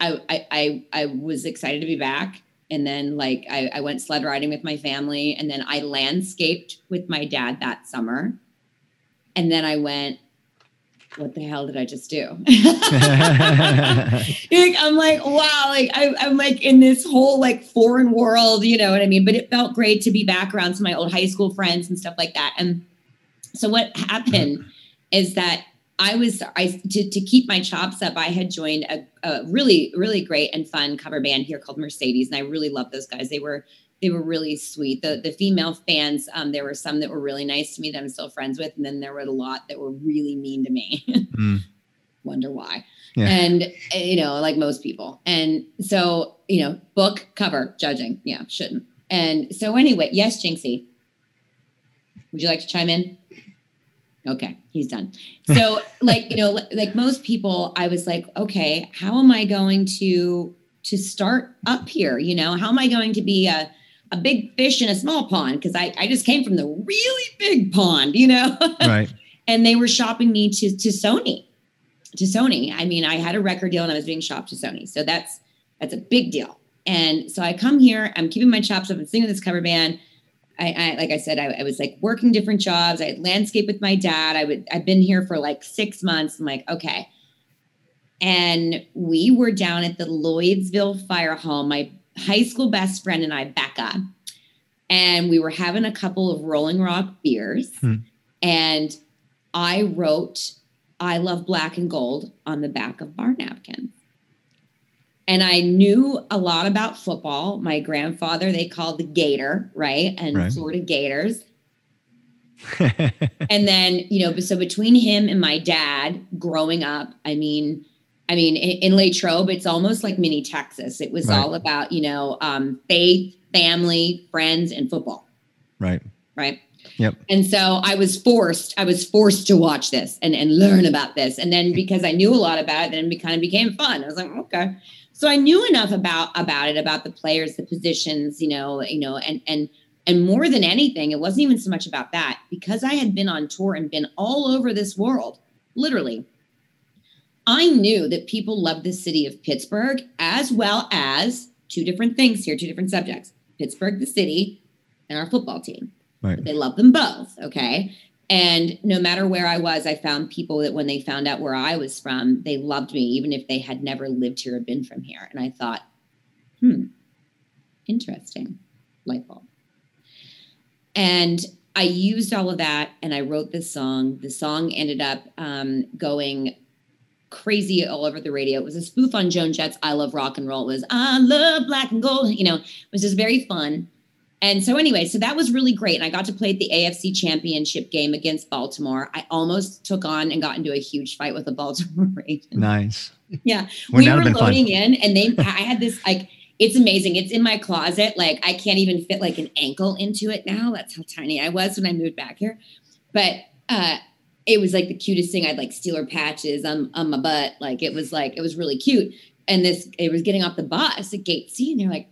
[SPEAKER 4] i i i, I was excited to be back and then like I, I went sled riding with my family and then i landscaped with my dad that summer and then i went what the hell did i just do [LAUGHS] [LAUGHS] like, I'm like, wow, like I, I'm like in this whole like foreign world, you know what I mean? But it felt great to be back around some of my old high school friends and stuff like that. And so what happened is that I was I to, to keep my chops up, I had joined a, a really, really great and fun cover band here called Mercedes. And I really love those guys. They were they were really sweet. The the female fans, um, there were some that were really nice to me that I'm still friends with, and then there were a lot that were really mean to me. [LAUGHS]
[SPEAKER 1] Mm.
[SPEAKER 4] Wonder why
[SPEAKER 1] Yeah.
[SPEAKER 4] and uh, you know like most people and so you know book cover judging yeah shouldn't and so anyway yes jinxie would you like to chime in okay he's done so [LAUGHS] like you know like most people i was like okay how am i going to to start up here you know how am i going to be a a big fish in a small pond because I, I just came from the really big pond you know [LAUGHS]
[SPEAKER 1] right.
[SPEAKER 4] and they were shopping me to to Sony. To Sony. I mean, I had a record deal and I was being shopped to Sony. So that's that's a big deal. And so I come here, I'm keeping my chops up and singing this cover band. I, I like I said, I, I was like working different jobs. I had landscape with my dad. I would I've been here for like six months. I'm like, okay. And we were down at the Lloydsville Fire Hall. My high school best friend and I, Becca, and we were having a couple of Rolling Rock beers.
[SPEAKER 1] Hmm.
[SPEAKER 4] And I wrote I love black and gold on the back of bar napkins. And I knew a lot about football. My grandfather, they called the Gator, right? And
[SPEAKER 1] Right.
[SPEAKER 4] Florida Gators. [LAUGHS] and then, you know, so between him and my dad growing up, I mean, I mean, in, in Latrobe, it's almost like mini Texas. It was
[SPEAKER 1] Right.
[SPEAKER 4] all about, you know, um, faith, family, friends, and football
[SPEAKER 1] right.
[SPEAKER 4] right
[SPEAKER 1] Yep.
[SPEAKER 4] and so i was forced i was forced to watch this and, and learn about this and then [LAUGHS] because i knew a lot about it then it kind of became fun i was like okay so i knew enough about about it about the players the positions you know you know and and and more than anything it wasn't even so much about that because i had been on tour and been all over this world literally i knew that people loved the city of pittsburgh as well as two different things here two different subjects pittsburgh the city and our football team
[SPEAKER 1] Right.
[SPEAKER 4] but they love them both. Okay. And no matter where I was, I found people that when they found out where I was from, they loved me, even if they had never lived here or been from here. And I thought, hmm, interesting. Light bulb. And I used all of that and I wrote this song. The song ended up um, going crazy all over the radio. It was a spoof on Joan Jett's I Love Rock and Roll. It was I love black and gold. You know, it was just very fun. And so anyway, so that was really great. And I got to play at the AFC championship game against Baltimore. I almost took on and got into a huge fight with a [LAUGHS] Baltimore Ravens.
[SPEAKER 1] Nice.
[SPEAKER 4] Yeah.
[SPEAKER 1] Wouldn't
[SPEAKER 4] we were
[SPEAKER 1] been fun?
[SPEAKER 4] loading in and they I had this like it's amazing. It's in my closet. Like I can't even fit like an ankle into it now. That's how tiny I was when I moved back here. But uh it was like the cutest thing. I'd like Steeler patches on, on my butt. Like it was like it was really cute. And this it was getting off the bus at gate C and they're like,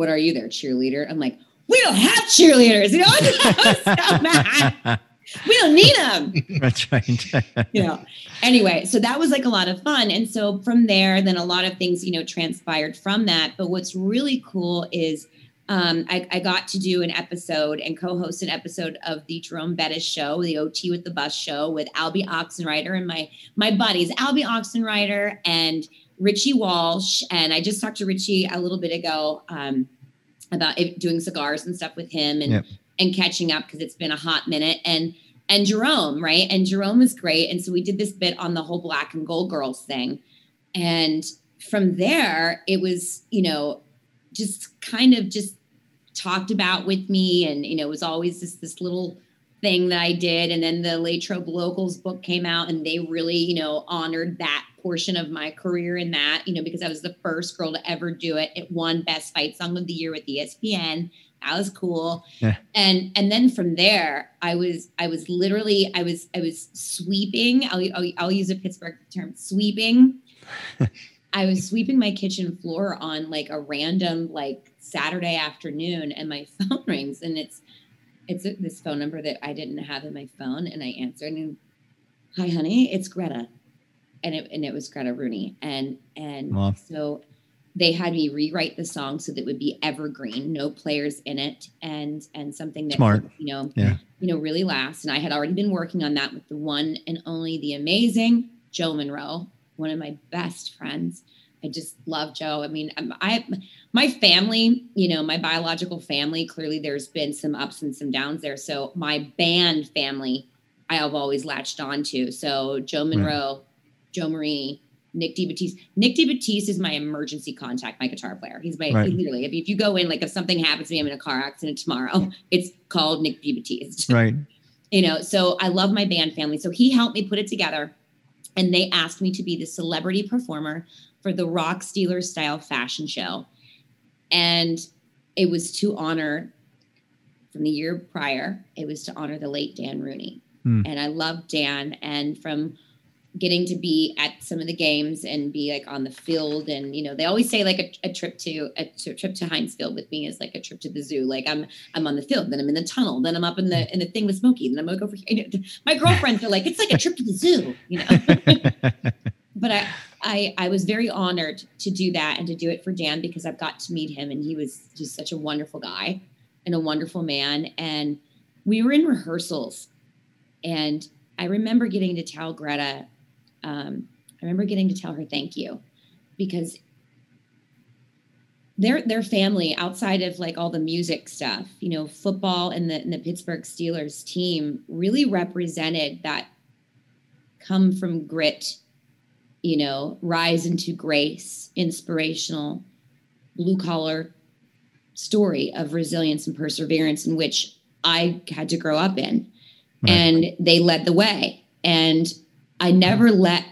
[SPEAKER 4] What are you there, cheerleader? I'm like, we don't have cheerleaders. You know, I was so mad. We don't need them
[SPEAKER 1] That's right. [LAUGHS]
[SPEAKER 4] you know anyway so that was like a lot of fun and so from there then a lot of things you know transpired from that but what's really cool is um, I, I got to do an episode and co-host an episode of the Jerome Bettis show, the OT with the Bus show with Albie Oxenreiter and my my buddies, Albie Oxenreiter and Richie Walsh. And I just talked to Richie a little bit ago um, about it, doing cigars and stuff with him and
[SPEAKER 1] Yep.
[SPEAKER 4] and catching up because it's been a hot minute. And and Jerome, right? And Jerome was great. And so we did this bit on the whole black and gold girls thing. And from there, it was, you know, just kind of just talked about with me. And, you know, it was always just this little thing that I did. And then the Latrobe Locals book came out and they really, you know, honored that portion of my career in that, you know, because I was the first girl to ever do it. It won Best Fight Song of the Year with ESPN. That was cool.
[SPEAKER 1] Yeah.
[SPEAKER 4] And and then from there, I was I was literally I was I was sweeping. I'll I'll, I'll use a Pittsburgh term, sweeping. [LAUGHS] I was sweeping my kitchen floor on like a random like Saturday afternoon, and my [LAUGHS] phone rings, and it's it's this phone number that I didn't have in my phone, and I answered, and hi, honey, it's Greta, and it and it was Greta Rooney, and and
[SPEAKER 1] Wow.
[SPEAKER 4] so they had me rewrite the song so that it would be evergreen, no players in it, and and something that
[SPEAKER 1] Smart.
[SPEAKER 4] would, you know
[SPEAKER 1] Yeah.
[SPEAKER 4] you know really last. And I had already been working on that with the one and only the amazing Joe Monroe, one of my best friends. I just love Joe. I mean, um, I'm- my family, you know, my biological family. Clearly, there's been some ups and some downs there. So my band family, I have always latched on to. So Joe Monroe, Joe Marie, Nick DiBattiste. Nick DiBattiste is my emergency contact, my guitar player. He's my
[SPEAKER 1] Right.
[SPEAKER 4] literally. If, if you go in, like if something happens to me, I'm in a car accident tomorrow. [LAUGHS] It's called Nick DiBattiste
[SPEAKER 1] right. [LAUGHS]
[SPEAKER 4] you know so i love my band family so he helped me put it together and they asked me to be the celebrity performer for the rock steelers style fashion show and it was to honor from the year prior it was to honor the late dan rooney
[SPEAKER 1] Hmm.
[SPEAKER 4] and i love dan and from getting to be at some of the games and be like on the field. And you know they always say like a, a trip to a t- trip to Heinz Field with me is like a trip to the zoo. Like I'm I'm on the field then I'm in the tunnel then I'm up in the in the thing with Smokey then I'm gonna go for you [LAUGHS] my girlfriends are like it's like a trip to the zoo you know? [LAUGHS] But I, I I was very honored to do that and to do it for Dan because I've got to meet him and he was just such a wonderful guy and a wonderful man. And we were in rehearsals. And I remember getting to tell Greta um, I remember getting to tell her thank you because their their family outside of like all the music stuff, you know, football and the and the Pittsburgh Steelers team really represented that come from grit, you know, rise into grace, inspirational, blue collar story of resilience and perseverance in which I had to grow up in. Right. And they led the way. And I never let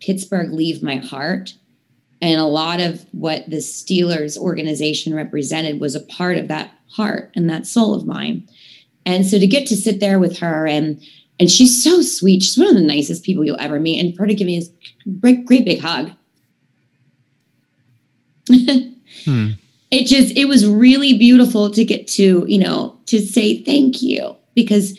[SPEAKER 4] Pittsburgh leave my heart. And a lot of what the Steelers organization represented was a part of that heart and that soul of mine. And so to get to sit there with her and and she's so sweet. She's one of the nicest people you'll ever meet. And for her to give me this great, great big hug. [LAUGHS] hmm. It just it was really beautiful to get to, you know, to say thank you because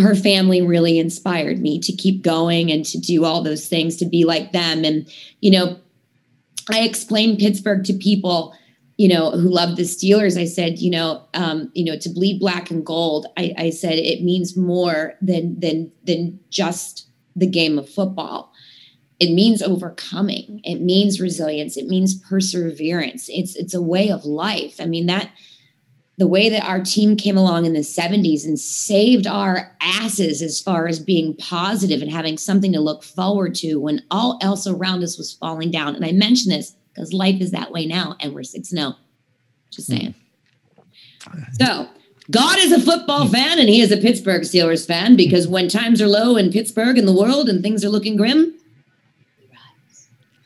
[SPEAKER 4] her family really inspired me to keep going and to do all those things, to be like them. And, you know, I explained Pittsburgh to people, you know, who love the Steelers. I said, you know, um, you know, to bleed black and gold, I, I said it means more than than than just the game of football. It means overcoming. It means resilience. It means perseverance. It's it's a way of life. I mean that the way that our team came along in the 70s and saved our asses as far as being positive and having something to look forward to when all else around us was falling down. And I mention this because life is that way now, and we're 6 0. Just saying. Mm. So, God is a football mm. fan and he is a Pittsburgh Steelers fan because when times are low in Pittsburgh and the world and things are looking grim,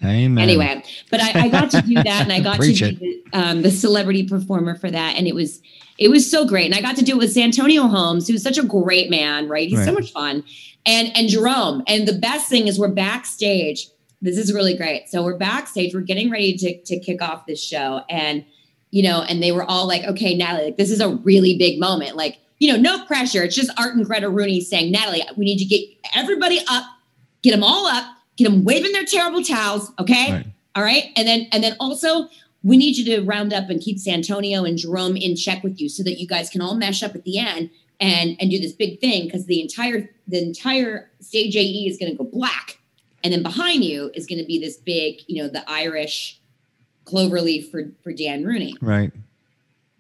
[SPEAKER 1] Amen.
[SPEAKER 4] Anyway, but I, I, got to do that, and I [LAUGHS] got to be the, um, the, celebrity performer for that, and it was it was so great. And I got to do it with Santonio Holmes, who's such a great man, right? He's right. so much fun, and and Jerome. And the best thing is we're backstage. This is really great. So we're backstage. We're getting ready to to kick off this show, and you know, and they were all like, "Okay, Natalie, like, this is a really big moment. Like, you know, no pressure. It's just Art and Greta Rooney saying, Natalie, we need to get everybody up, get them all up." Get them waving their terrible towels. Okay. Right. All right. And then, and then also we need you to round up and keep Santonio and Jerome in check with you so that you guys can all mesh up at the end and, and do this big thing. Cause the entire, the entire stage AE is going to go black. And then behind you is going to be this big, you know, the Irish cloverleaf for, for Dan Rooney.
[SPEAKER 1] Right.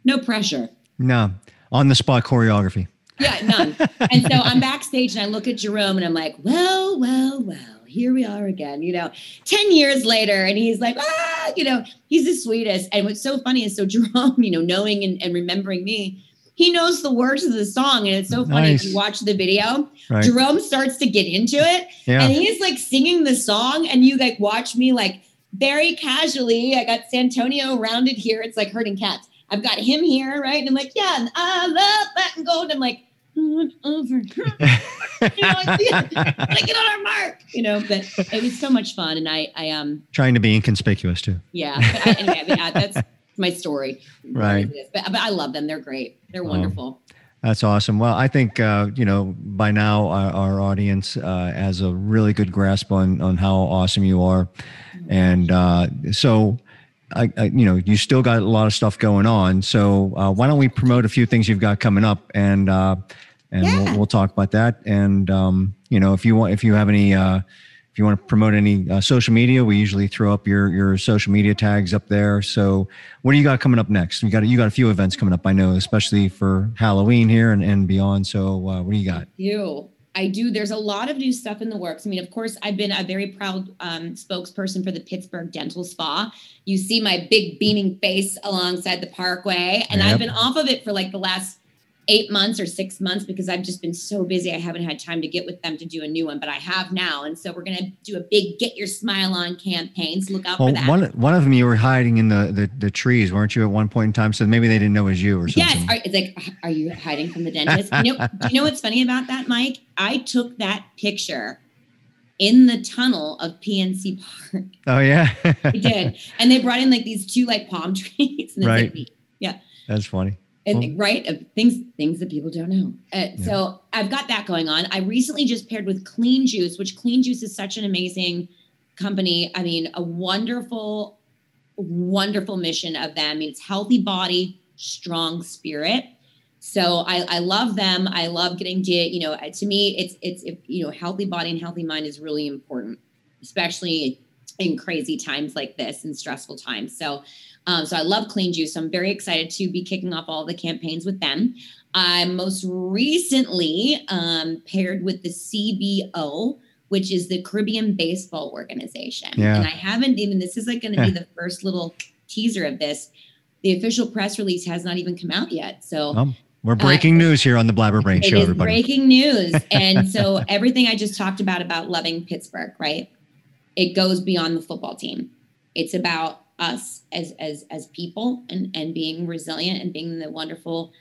[SPEAKER 4] No pressure.
[SPEAKER 1] No. On the spot choreography.
[SPEAKER 4] Yeah, none. and so I'm backstage and I look at Jerome and I'm like, well, well, well here we are again, you know, 10 years later. And he's like, ah, you know, he's the sweetest. And what's so funny is so [LAUGHS] Jerome, you know, knowing and, and remembering me, he knows the words of the song. And it's so funny nice. if you watch the video, right. Jerome starts to get into it yeah. and he's like singing the song. And you like watch me like very casually. I got Santonio rounded here. It's like herding cats. I've got him here, right? And I'm like, yeah, and I love that and gold. I'm like, over. [LAUGHS] you know, [LAUGHS] like get on our mark, you know. But it was so much fun, and I, I um,
[SPEAKER 1] trying to be inconspicuous too.
[SPEAKER 4] Yeah, I, anyway, I mean, that's my story. [LAUGHS]
[SPEAKER 1] Right.
[SPEAKER 4] But, but I love them. They're great. They're oh, wonderful.
[SPEAKER 1] That's awesome. Well, I think uh, you know by now our, our audience uh, has a really good grasp on on how awesome you are, and uh, so. I, I, you know, you still got a lot of stuff going on. So uh, why don't we promote a few things you've got coming up? And uh, and yeah. we'll, we'll, talk about that. And um, you know, if you want, if you have any, uh, if you want to promote any uh, social media, we usually throw up your your social media tags up there. So, what do you got coming up next? You got you got a few events coming up, I know, especially for Halloween here and, and beyond. So, uh, what do you got?
[SPEAKER 4] You. I do. There's a lot of new stuff in the works. I mean, of course, I've been a very proud um, spokesperson for the Pittsburgh Dental Spa. You see my big beaming face alongside the Parkway, and yep. I've been off of it for like the last eight months or six months because I've just been so busy. I haven't had time to get with them to do a new one, but I have now. And so we're going to do a big get your smile on campaign. So look out well, for that.
[SPEAKER 1] One, one of them you were hiding in the, the, the, trees, weren't you at one point in time? So maybe they didn't know it was you or something.
[SPEAKER 4] Yes. Are, it's like, are you hiding from the dentist? you know, do you know what's funny about that, Mike? I took that picture in the tunnel of PNC Park.
[SPEAKER 1] Oh yeah.
[SPEAKER 4] I did. And they brought in like these two like palm [LAUGHS] trees.
[SPEAKER 1] right.
[SPEAKER 4] Like, yeah.
[SPEAKER 1] That's funny
[SPEAKER 4] and right uh, things things that people don't know. Uh, yeah. so i've got that going on. I recently just paired with clean juice which clean juice is such an amazing company. I mean a wonderful wonderful mission of them. I mean, it's healthy body strong spirit. So I, I love them. I love getting to you know to me it's it's you know healthy body and healthy mind is really important especially in crazy times like this and stressful times. So Um, so I love Clean Juice. So I'm very excited to be kicking off all the campaigns with them. I most recently um, paired with the CBO, which is the Caribbean Baseball Organization.
[SPEAKER 1] Yeah.
[SPEAKER 4] And I haven't even, this is like going to be the first little teaser of this. The official press release has not even come out yet. So
[SPEAKER 1] Um, we're breaking
[SPEAKER 4] Uh,
[SPEAKER 1] news here on the Blabber Brain
[SPEAKER 4] it
[SPEAKER 1] Show,
[SPEAKER 4] is
[SPEAKER 1] everybody.
[SPEAKER 4] breaking news. [LAUGHS] And so everything I just talked about about loving Pittsburgh, right? It goes beyond the football team. It's about us as as as people and and being resilient and being the wonderful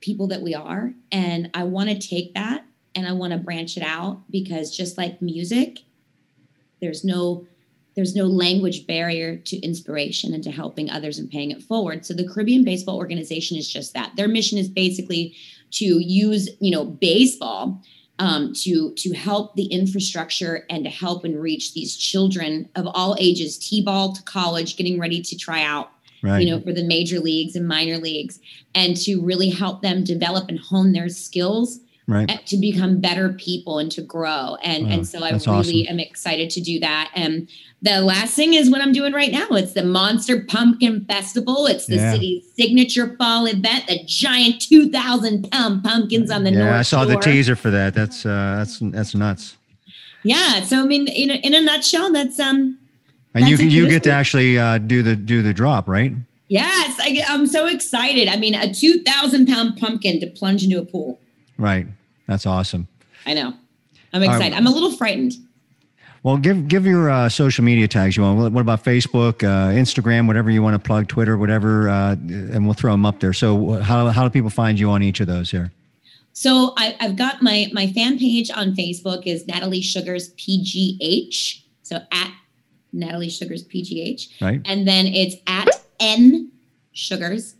[SPEAKER 4] people that we are. And I want to take that and I want to branch it out because just like music, there's no there's no language barrier to inspiration and to helping others and paying it forward. So the Caribbean Baseball Organization is just that. Their mission is basically to use, you know, baseball um, to to help the infrastructure and to help and reach these children of all ages, t-ball to college, getting ready to try out
[SPEAKER 1] right.
[SPEAKER 4] you know, for the major leagues and minor leagues, and to really help them develop and hone their skills
[SPEAKER 1] right.
[SPEAKER 4] to become better people and to grow. And
[SPEAKER 1] Wow,
[SPEAKER 4] and so I really
[SPEAKER 1] awesome.
[SPEAKER 4] am excited to do that. And the last thing is what I'm doing right now. It's the Monster Pumpkin Festival. It's the
[SPEAKER 1] Yeah.
[SPEAKER 4] city's signature fall event. The giant 2,000 pound pumpkins on the north
[SPEAKER 1] yeah, I saw the teaser for that. That's uh, that's that's nuts.
[SPEAKER 4] Yeah. So I mean, in a, in a nutshell, that's um.
[SPEAKER 1] And you you get to actually uh, do the do the drop, right?
[SPEAKER 4] Yes, I, I'm so excited. I mean, a 2,000 pound pumpkin to plunge into a pool.
[SPEAKER 1] Right. That's awesome.
[SPEAKER 4] I know. I'm
[SPEAKER 1] right.
[SPEAKER 4] excited. I'm a little frightened.
[SPEAKER 1] Well, give give your uh, social media tags you want. What, about Facebook, uh, Instagram, whatever you want to plug, Twitter, whatever, uh, and we'll throw them up there. So how how do people find you on each of those here?
[SPEAKER 4] So I, I've got my my fan page on Facebook is Natalie Shugars PGH. So at Natalie Shugars PGH,
[SPEAKER 1] Right.
[SPEAKER 4] and then it's at N Shugars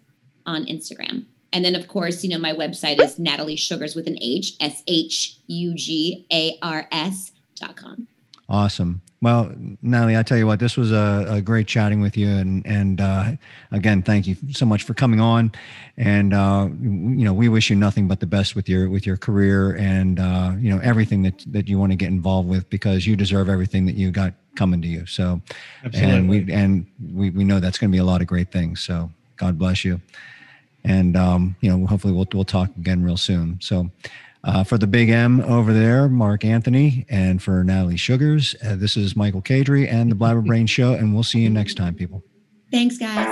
[SPEAKER 4] on Instagram. And then of course, you know, my website is Natalie Shugars with an H, S H U G A R S dot com.
[SPEAKER 1] Awesome. Well, Natalie, I tell you what, this was a, a great chatting with you, and and uh, again, thank you so much for coming on. And uh, you know, we wish you nothing but the best with your with your career and uh, you know everything that that you want to get involved with because you deserve everything that you got coming to you. So, Absolutely. and we and we we know that's going to be a lot of great things. So, God bless you. And um, you know, hopefully we'll we'll talk again real soon. So. Uh, for the big M over there, Mark Anthony, and for Natalie Shugars, uh, this is Michael Cadry and the Blabber Brain Show, and we'll see you next time, people.
[SPEAKER 4] Thanks, guys.